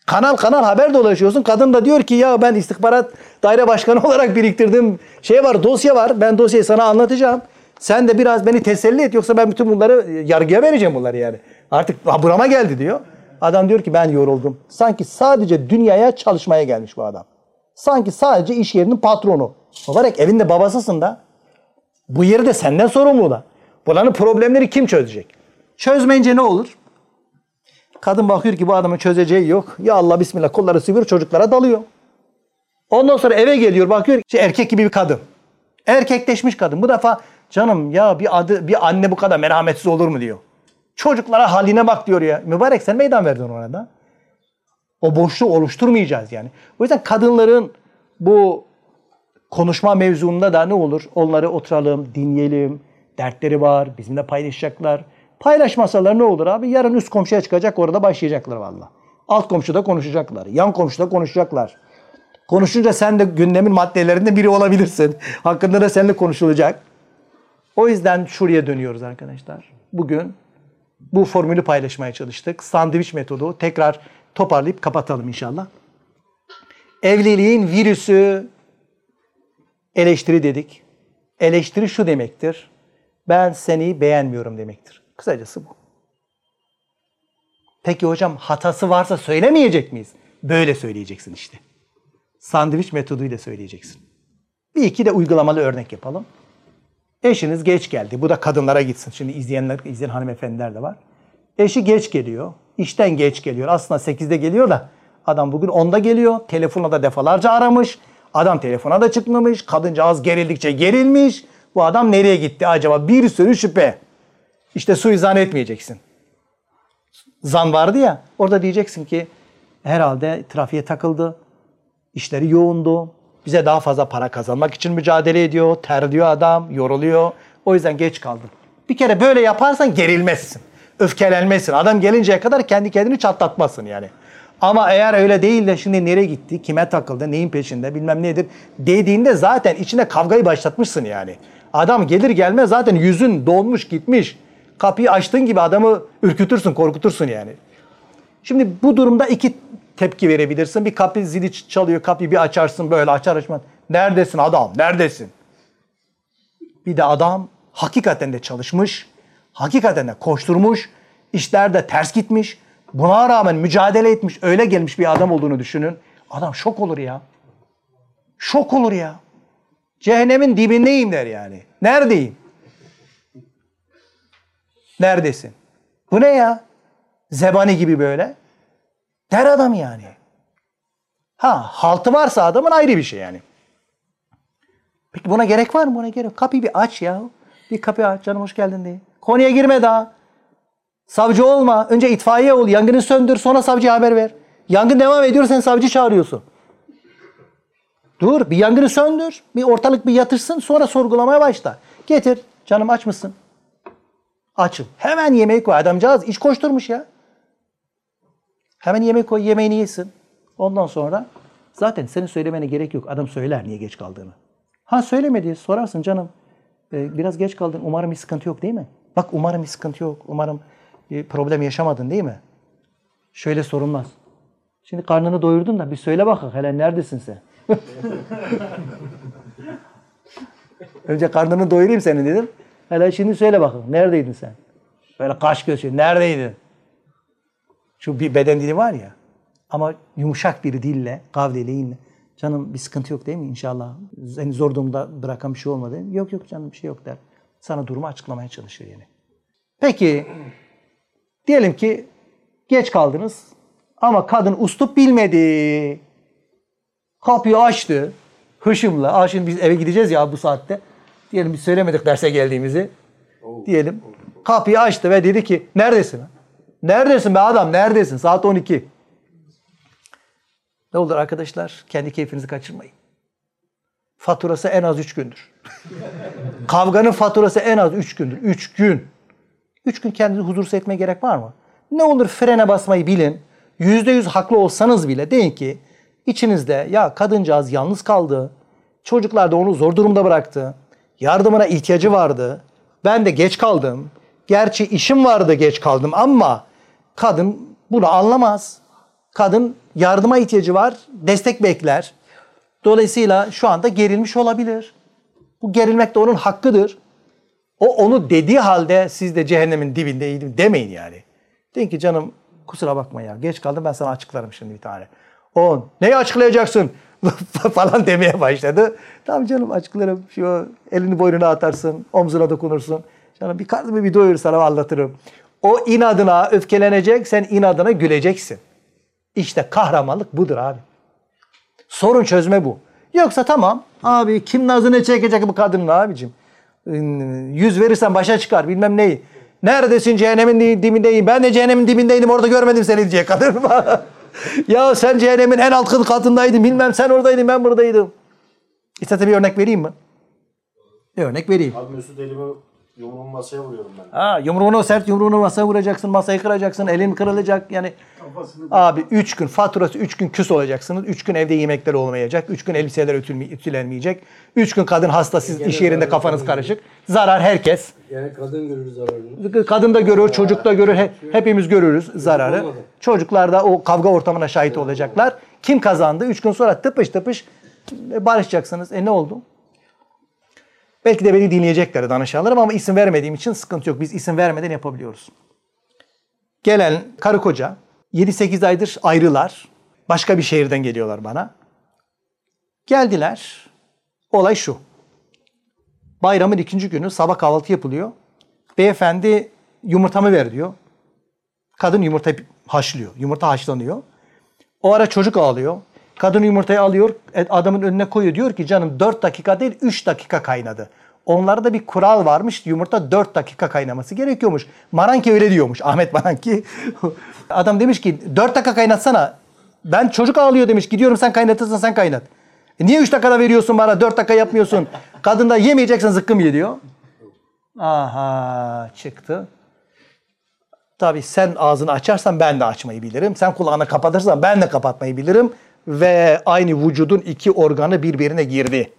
Speaker 1: Kanal kanal haber dolaşıyorsun. Kadın da diyor ki ya ben istihbarat daire başkanı olarak biriktirdim. Şey var dosya var. Ben dosyayı sana anlatacağım. Sen de biraz beni teselli et yoksa ben bütün bunları yargıya vereceğim bunları yani. Artık burama geldi diyor. Adam diyor ki ben yoruldum. Sanki sadece dünyaya çalışmaya gelmiş bu adam. Sanki sadece iş yerinin patronu. Olarak evinde babasısın da. Bu yeri de senden sorumlu da. Bunların problemleri kim çözecek? Çözmeyince ne olur? Kadın bakıyor ki bu adamın çözeceği yok. Ya Allah bismillah kolları sıvır çocuklara dalıyor. Ondan sonra eve geliyor bakıyor ki erkek gibi bir kadın. Erkekleşmiş kadın. Bu defa canım ya bir adı bir anne bu kadar merhametsiz olur mu diyor. Çocuklara haline bak diyor ya. Mübarek sen meydan verdin ona da. O boşluğu oluşturmayacağız yani. O yüzden kadınların bu konuşma mevzuunda da ne olur? Onları oturalım, dinleyelim. Dertleri var, bizimle paylaşacaklar. Paylaşmasalar ne olur abi? Yarın üst komşuya çıkacak orada başlayacaklar valla. Alt komşuda konuşacaklar. Yan komşuda konuşacaklar. Konuşunca sen de gündemin maddelerinde biri olabilirsin. Hakkında da seninle konuşulacak. O yüzden şuraya dönüyoruz arkadaşlar. Bugün bu formülü paylaşmaya çalıştık. Sandviç metodu tekrar toparlayıp kapatalım inşallah. Evliliğin virüsü eleştiri dedik. Eleştiri şu demektir. Ben seni beğenmiyorum demektir. Kısacası bu. Peki hocam hatası varsa söylemeyecek miyiz? Böyle söyleyeceksin işte. Sandviç metoduyla söyleyeceksin. Bir iki de uygulamalı örnek yapalım. Eşiniz geç geldi. Bu da kadınlara gitsin. Şimdi izleyenler, izleyen hanımefendiler de var. Eşi geç geliyor. İşten geç geliyor. Aslında 8'de geliyor da adam bugün 10'da geliyor. Telefona da defalarca aramış. Adam telefona da çıkmamış. Kadıncağız gerildikçe gerilmiş. Bu adam nereye gitti acaba? Bir sürü şüphe. İşte suizan etmeyeceksin. Zan vardı ya. Orada diyeceksin ki herhalde trafiğe takıldı. İşleri yoğundu. Bize daha fazla para kazanmak için mücadele ediyor. Terliyor adam, yoruluyor. O yüzden geç kaldı. Bir kere böyle yaparsan gerilmezsin. Öfkelenmezsin. Adam gelinceye kadar kendi kendini çatlatmasın yani. Ama eğer öyle değil de şimdi nereye gitti, kime takıldı, neyin peşinde bilmem nedir dediğinde zaten içine kavgayı başlatmışsın yani. Adam gelir gelmez zaten yüzün dolmuş gitmiş. Kapıyı açtığın gibi adamı ürkütürsün, korkutursun yani. Şimdi bu durumda iki tepki verebilirsin. Bir kapı zili çalıyor, kapıyı bir açarsın böyle açar açmaz. Neredesin adam, neredesin? Bir de adam hakikaten de çalışmış, hakikaten de koşturmuş, işlerde ters gitmiş. Buna rağmen mücadele etmiş, öyle gelmiş bir adam olduğunu düşünün. Adam şok olur ya. Şok olur ya. Cehennemin dibindeyim der yani. Neredeyim? Neredesin? Bu ne ya? Zebani gibi böyle. Der adam yani. Ha haltı varsa adamın ayrı bir şey yani. Peki buna gerek var mı? Buna gerek. Kapıyı bir aç ya. Bir kapıyı aç canım hoş geldin diye. Konuya girme daha. Savcı olma. Önce itfaiye ol. Yangını söndür. Sonra savcıya haber ver. Yangın devam ediyor. Sen savcı çağırıyorsun. Dur. Bir yangını söndür. Bir ortalık bir yatırsın. Sonra sorgulamaya başla. Getir. Canım aç mısın? Açım. Hemen yemeği koy. Adamcağız iş koşturmuş ya. Hemen yemek koy. Yemeğini yesin. Ondan sonra zaten senin söylemene gerek yok. Adam söyler niye geç kaldığını. Ha söylemedi. Sorarsın canım. e, biraz geç kaldın. Umarım bir sıkıntı yok değil mi? Bak umarım bir sıkıntı yok. Umarım bir problem yaşamadın değil mi? Şöyle sorulmaz. Şimdi karnını doyurdun da bir söyle bakalım. Hele neredesin sen? Önce karnını doyurayım senin dedim. Hele şimdi söyle bakalım. Neredeydin sen? Böyle kaş göz. Neredeydin? Şu bir beden dili var ya. Ama yumuşak bir dille, kavleliğinle. Canım bir sıkıntı yok değil mi inşallah? Seni zor durumda bırakan bir şey olmadı. Yok yok canım bir şey yok der. Sana durumu açıklamaya çalışır yani. Peki diyelim ki geç kaldınız ama kadın uslup bilmedi. Kapıyı açtı hışımla. Aa şimdi biz eve gideceğiz ya bu saatte. Diyelim biz söylemedik derse geldiğimizi. Diyelim kapıyı açtı ve dedi ki neredesin? Neredesin be adam neredesin? Saat 12. Ne olur arkadaşlar kendi keyfinizi kaçırmayın. Faturası en az 3 gündür. Kavganın faturası en az 3 gündür. 3 gün. 3 gün kendinizi huzursuz etmeye gerek var mı? Ne olur frene basmayı bilin. %100 haklı olsanız bile deyin ki içinizde ya kadıncağız yalnız kaldı. Çocuklar da onu zor durumda bıraktı. Yardımına ihtiyacı vardı. Ben de geç kaldım. Gerçi işim vardı geç kaldım ama kadın bunu anlamaz. Kadın yardıma ihtiyacı var, destek bekler. Dolayısıyla şu anda gerilmiş olabilir. Bu gerilmek de onun hakkıdır. O onu dediği halde siz de cehennemin dibindeydim demeyin yani. Deyin ki canım kusura bakma ya geç kaldım ben sana açıklarım şimdi bir tane. O neyi açıklayacaksın falan demeye başladı. Tamam canım açıklarım. Şu elini boynuna atarsın, omzuna dokunursun. Canım bir karnımı bir doyur sana anlatırım. O inadına öfkelenecek, sen inadına güleceksin. İşte kahramanlık budur abi. Sorun çözme bu. Yoksa tamam abi kim nazını çekecek bu kadının abicim. Yüz verirsen başa çıkar bilmem neyi. Neredesin cehennemin dibindeyim. Ben de cehennemin dibindeydim orada görmedim seni diyecek kadın. ya sen cehennemin en alt katındaydın bilmem sen oradaydın ben buradaydım. İstersen bir örnek vereyim mi? Bir örnek vereyim.
Speaker 3: Abi Mesut elimi yumruğumu masaya vuruyorum ben.
Speaker 1: Ha, yumruğunu sert yumruğunu masaya vuracaksın, masayı kıracaksın, elin kırılacak. Yani abi 3 gün faturası 3 gün küs olacaksınız. 3 gün evde yemekler olmayacak. 3 gün elbiseler ütülme- ütülenmeyecek. 3 gün kadın hasta siz iş yerinde kafanız karışık. Zarar herkes.
Speaker 4: Yani kadın görür zararını.
Speaker 1: Kadın da görür, çocuk da görür. he- hepimiz görürüz zararı. Çocuklar da o kavga ortamına şahit olacaklar. Kim kazandı? 3 gün sonra tıpış tıpış e, barışacaksınız. E ne oldu? Belki de beni dinleyecekler danışanlarım ama isim vermediğim için sıkıntı yok. Biz isim vermeden yapabiliyoruz. Gelen karı koca 7-8 aydır ayrılar. Başka bir şehirden geliyorlar bana. Geldiler. Olay şu. Bayramın ikinci günü sabah kahvaltı yapılıyor. Beyefendi yumurtamı ver diyor. Kadın yumurta haşlıyor. Yumurta haşlanıyor. O ara çocuk ağlıyor. Kadın yumurtayı alıyor, e, adamın önüne koyuyor. Diyor ki canım 4 dakika değil 3 dakika kaynadı. Onlarda bir kural varmış. Yumurta 4 dakika kaynaması gerekiyormuş. Maranki öyle diyormuş. Ahmet Maranki. Adam demiş ki 4 dakika kaynatsana. Ben çocuk ağlıyor demiş. Gidiyorum sen kaynatırsın sen kaynat. E niye 3 dakikada veriyorsun bana 4 dakika yapmıyorsun? Kadın da yemeyeceksen zıkkım ye diyor. Aha çıktı. Tabii sen ağzını açarsan ben de açmayı bilirim. Sen kulağını kapatırsan ben de kapatmayı bilirim. Ve aynı vücudun iki organı birbirine girdi.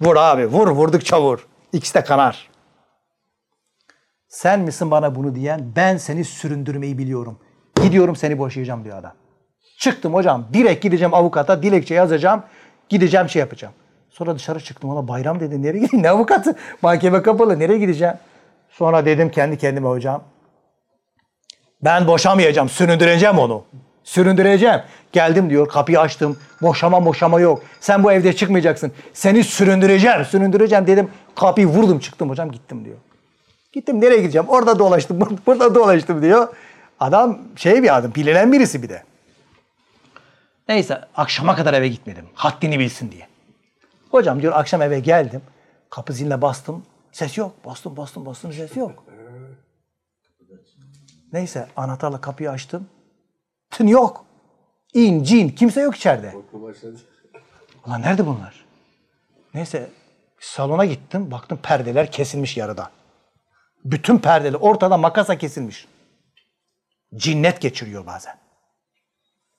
Speaker 1: Vur abi vur vurdukça vur. İkisi de kanar. Sen misin bana bunu diyen? Ben seni süründürmeyi biliyorum. Gidiyorum seni boşayacağım diyor adam. Çıktım hocam. Direkt gideceğim avukata dilekçe yazacağım. Gideceğim şey yapacağım. Sonra dışarı çıktım ona bayram dedi. Nereye gideyim? Ne avukatı? Mahkeme kapalı. Nereye gideceğim? Sonra dedim kendi kendime hocam. Ben boşamayacağım. Süründüreceğim onu. Süründüreceğim. Geldim diyor. Kapıyı açtım. Boşama boşama yok. Sen bu evde çıkmayacaksın. Seni süründüreceğim. Süründüreceğim dedim. Kapıyı vurdum çıktım hocam gittim diyor. Gittim nereye gideceğim? Orada dolaştım. bur- Burada dolaştım diyor. Adam şey bir adam. Bilinen birisi bir de. Neyse akşama kadar eve gitmedim. Haddini bilsin diye. Hocam diyor akşam eve geldim. Kapı ziline bastım. Ses yok. Bastım bastım bastım ses yok. Neyse anahtarla kapıyı açtım. Tın yok. İn, cin, kimse yok içeride. Ulan nerede bunlar? Neyse salona gittim. Baktım perdeler kesilmiş yarıda. Bütün perdeler ortada makasa kesilmiş. Cinnet geçiriyor bazen.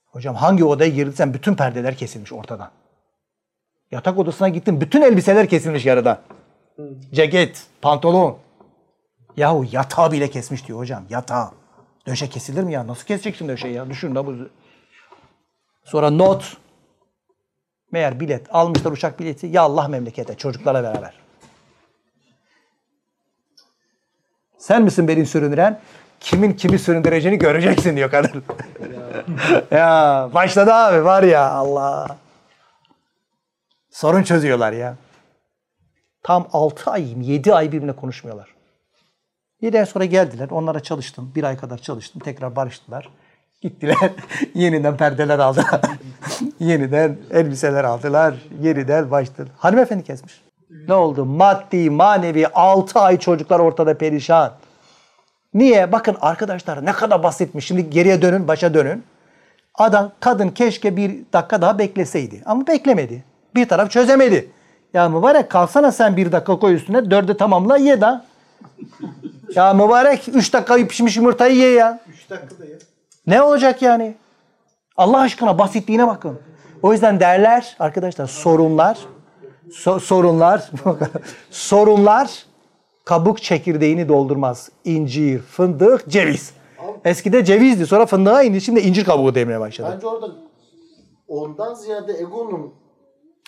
Speaker 1: Hocam hangi odaya girdiysen bütün perdeler kesilmiş ortadan. Yatak odasına gittim. Bütün elbiseler kesilmiş yarıda. Ceket, pantolon. Yahu yatağı bile kesmiş diyor hocam. Yatağı. Döşe kesilir mi ya? Nasıl keseceksin döşeyi ya? Düşün da bu. Sonra not. Meğer bilet. Almışlar uçak bileti. Ya Allah memlekete. Çocuklarla beraber. Sen misin beni süründüren? Kimin kimi süründüreceğini göreceksin diyor kadın. ya başladı abi var ya Allah. Sorun çözüyorlar ya. Tam 6 ay, 7 ay birbirine konuşmuyorlar. 7 ay sonra geldiler. Onlara çalıştım. Bir ay kadar çalıştım. Tekrar barıştılar. Gittiler. Yeniden perdeler aldılar. Yeniden elbiseler aldılar. Yeniden başladı. Hanımefendi kesmiş. Ne oldu? Maddi, manevi 6 ay çocuklar ortada perişan. Niye? Bakın arkadaşlar ne kadar basitmiş. Şimdi geriye dönün, başa dönün. Adam, kadın keşke bir dakika daha bekleseydi. Ama beklemedi. Bir taraf çözemedi. Ya mübarek kalsana sen bir dakika koy üstüne. Dörde tamamla ye da. Ya mübarek üç dakika pişmiş yumurtayı ye ya.
Speaker 3: Üç dakikada ya.
Speaker 1: Ne olacak yani? Allah aşkına basitliğine bakın. O yüzden derler arkadaşlar sorunlar so- sorunlar sorunlar kabuk çekirdeğini doldurmaz. İncir, fındık, ceviz. Eskide cevizdi sonra fındığa indi şimdi incir kabuğu demeye başladı.
Speaker 3: Bence orada ondan ziyade egonun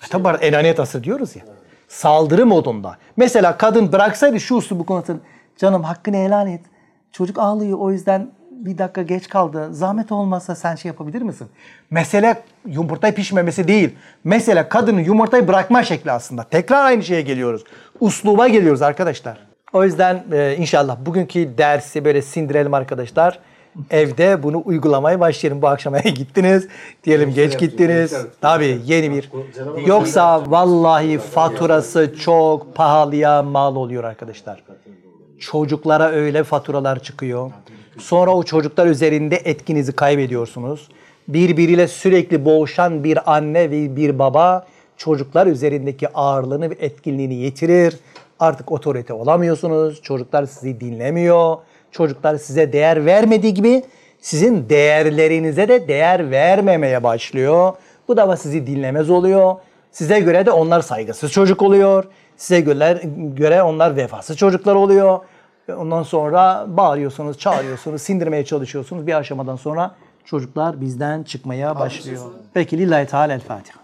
Speaker 1: Tabi var enaniyet asır diyoruz ya. Saldırı modunda. Mesela kadın bıraksaydı şu üslubu konusunu. Canım hakkını helal et. Çocuk ağlıyor o yüzden bir dakika geç kaldı. Zahmet olmasa sen şey yapabilir misin? Mesele yumurtayı pişmemesi değil. Mesele kadının yumurtayı bırakma şekli aslında. Tekrar aynı şeye geliyoruz. Usluba geliyoruz arkadaşlar. O yüzden e, inşallah bugünkü dersi böyle sindirelim arkadaşlar. Evde bunu uygulamaya başlayalım. Bu akşam eve gittiniz. Diyelim geç gittiniz. Tabii yeni bir. Yoksa vallahi faturası çok pahalıya mal oluyor arkadaşlar. Çocuklara öyle faturalar çıkıyor. Sonra o çocuklar üzerinde etkinizi kaybediyorsunuz. Birbiriyle sürekli boğuşan bir anne ve bir baba çocuklar üzerindeki ağırlığını ve etkinliğini yitirir. Artık otorite olamıyorsunuz. Çocuklar sizi dinlemiyor. Çocuklar size değer vermediği gibi sizin değerlerinize de değer vermemeye başlıyor. Bu da sizi dinlemez oluyor. Size göre de onlar saygısız çocuk oluyor. Size göre, göre onlar vefasız çocuklar oluyor. Ondan sonra bağırıyorsunuz, çağırıyorsunuz, sindirmeye çalışıyorsunuz. Bir aşamadan sonra çocuklar bizden çıkmaya başlıyor. Peki lillahi teala el Fatiha.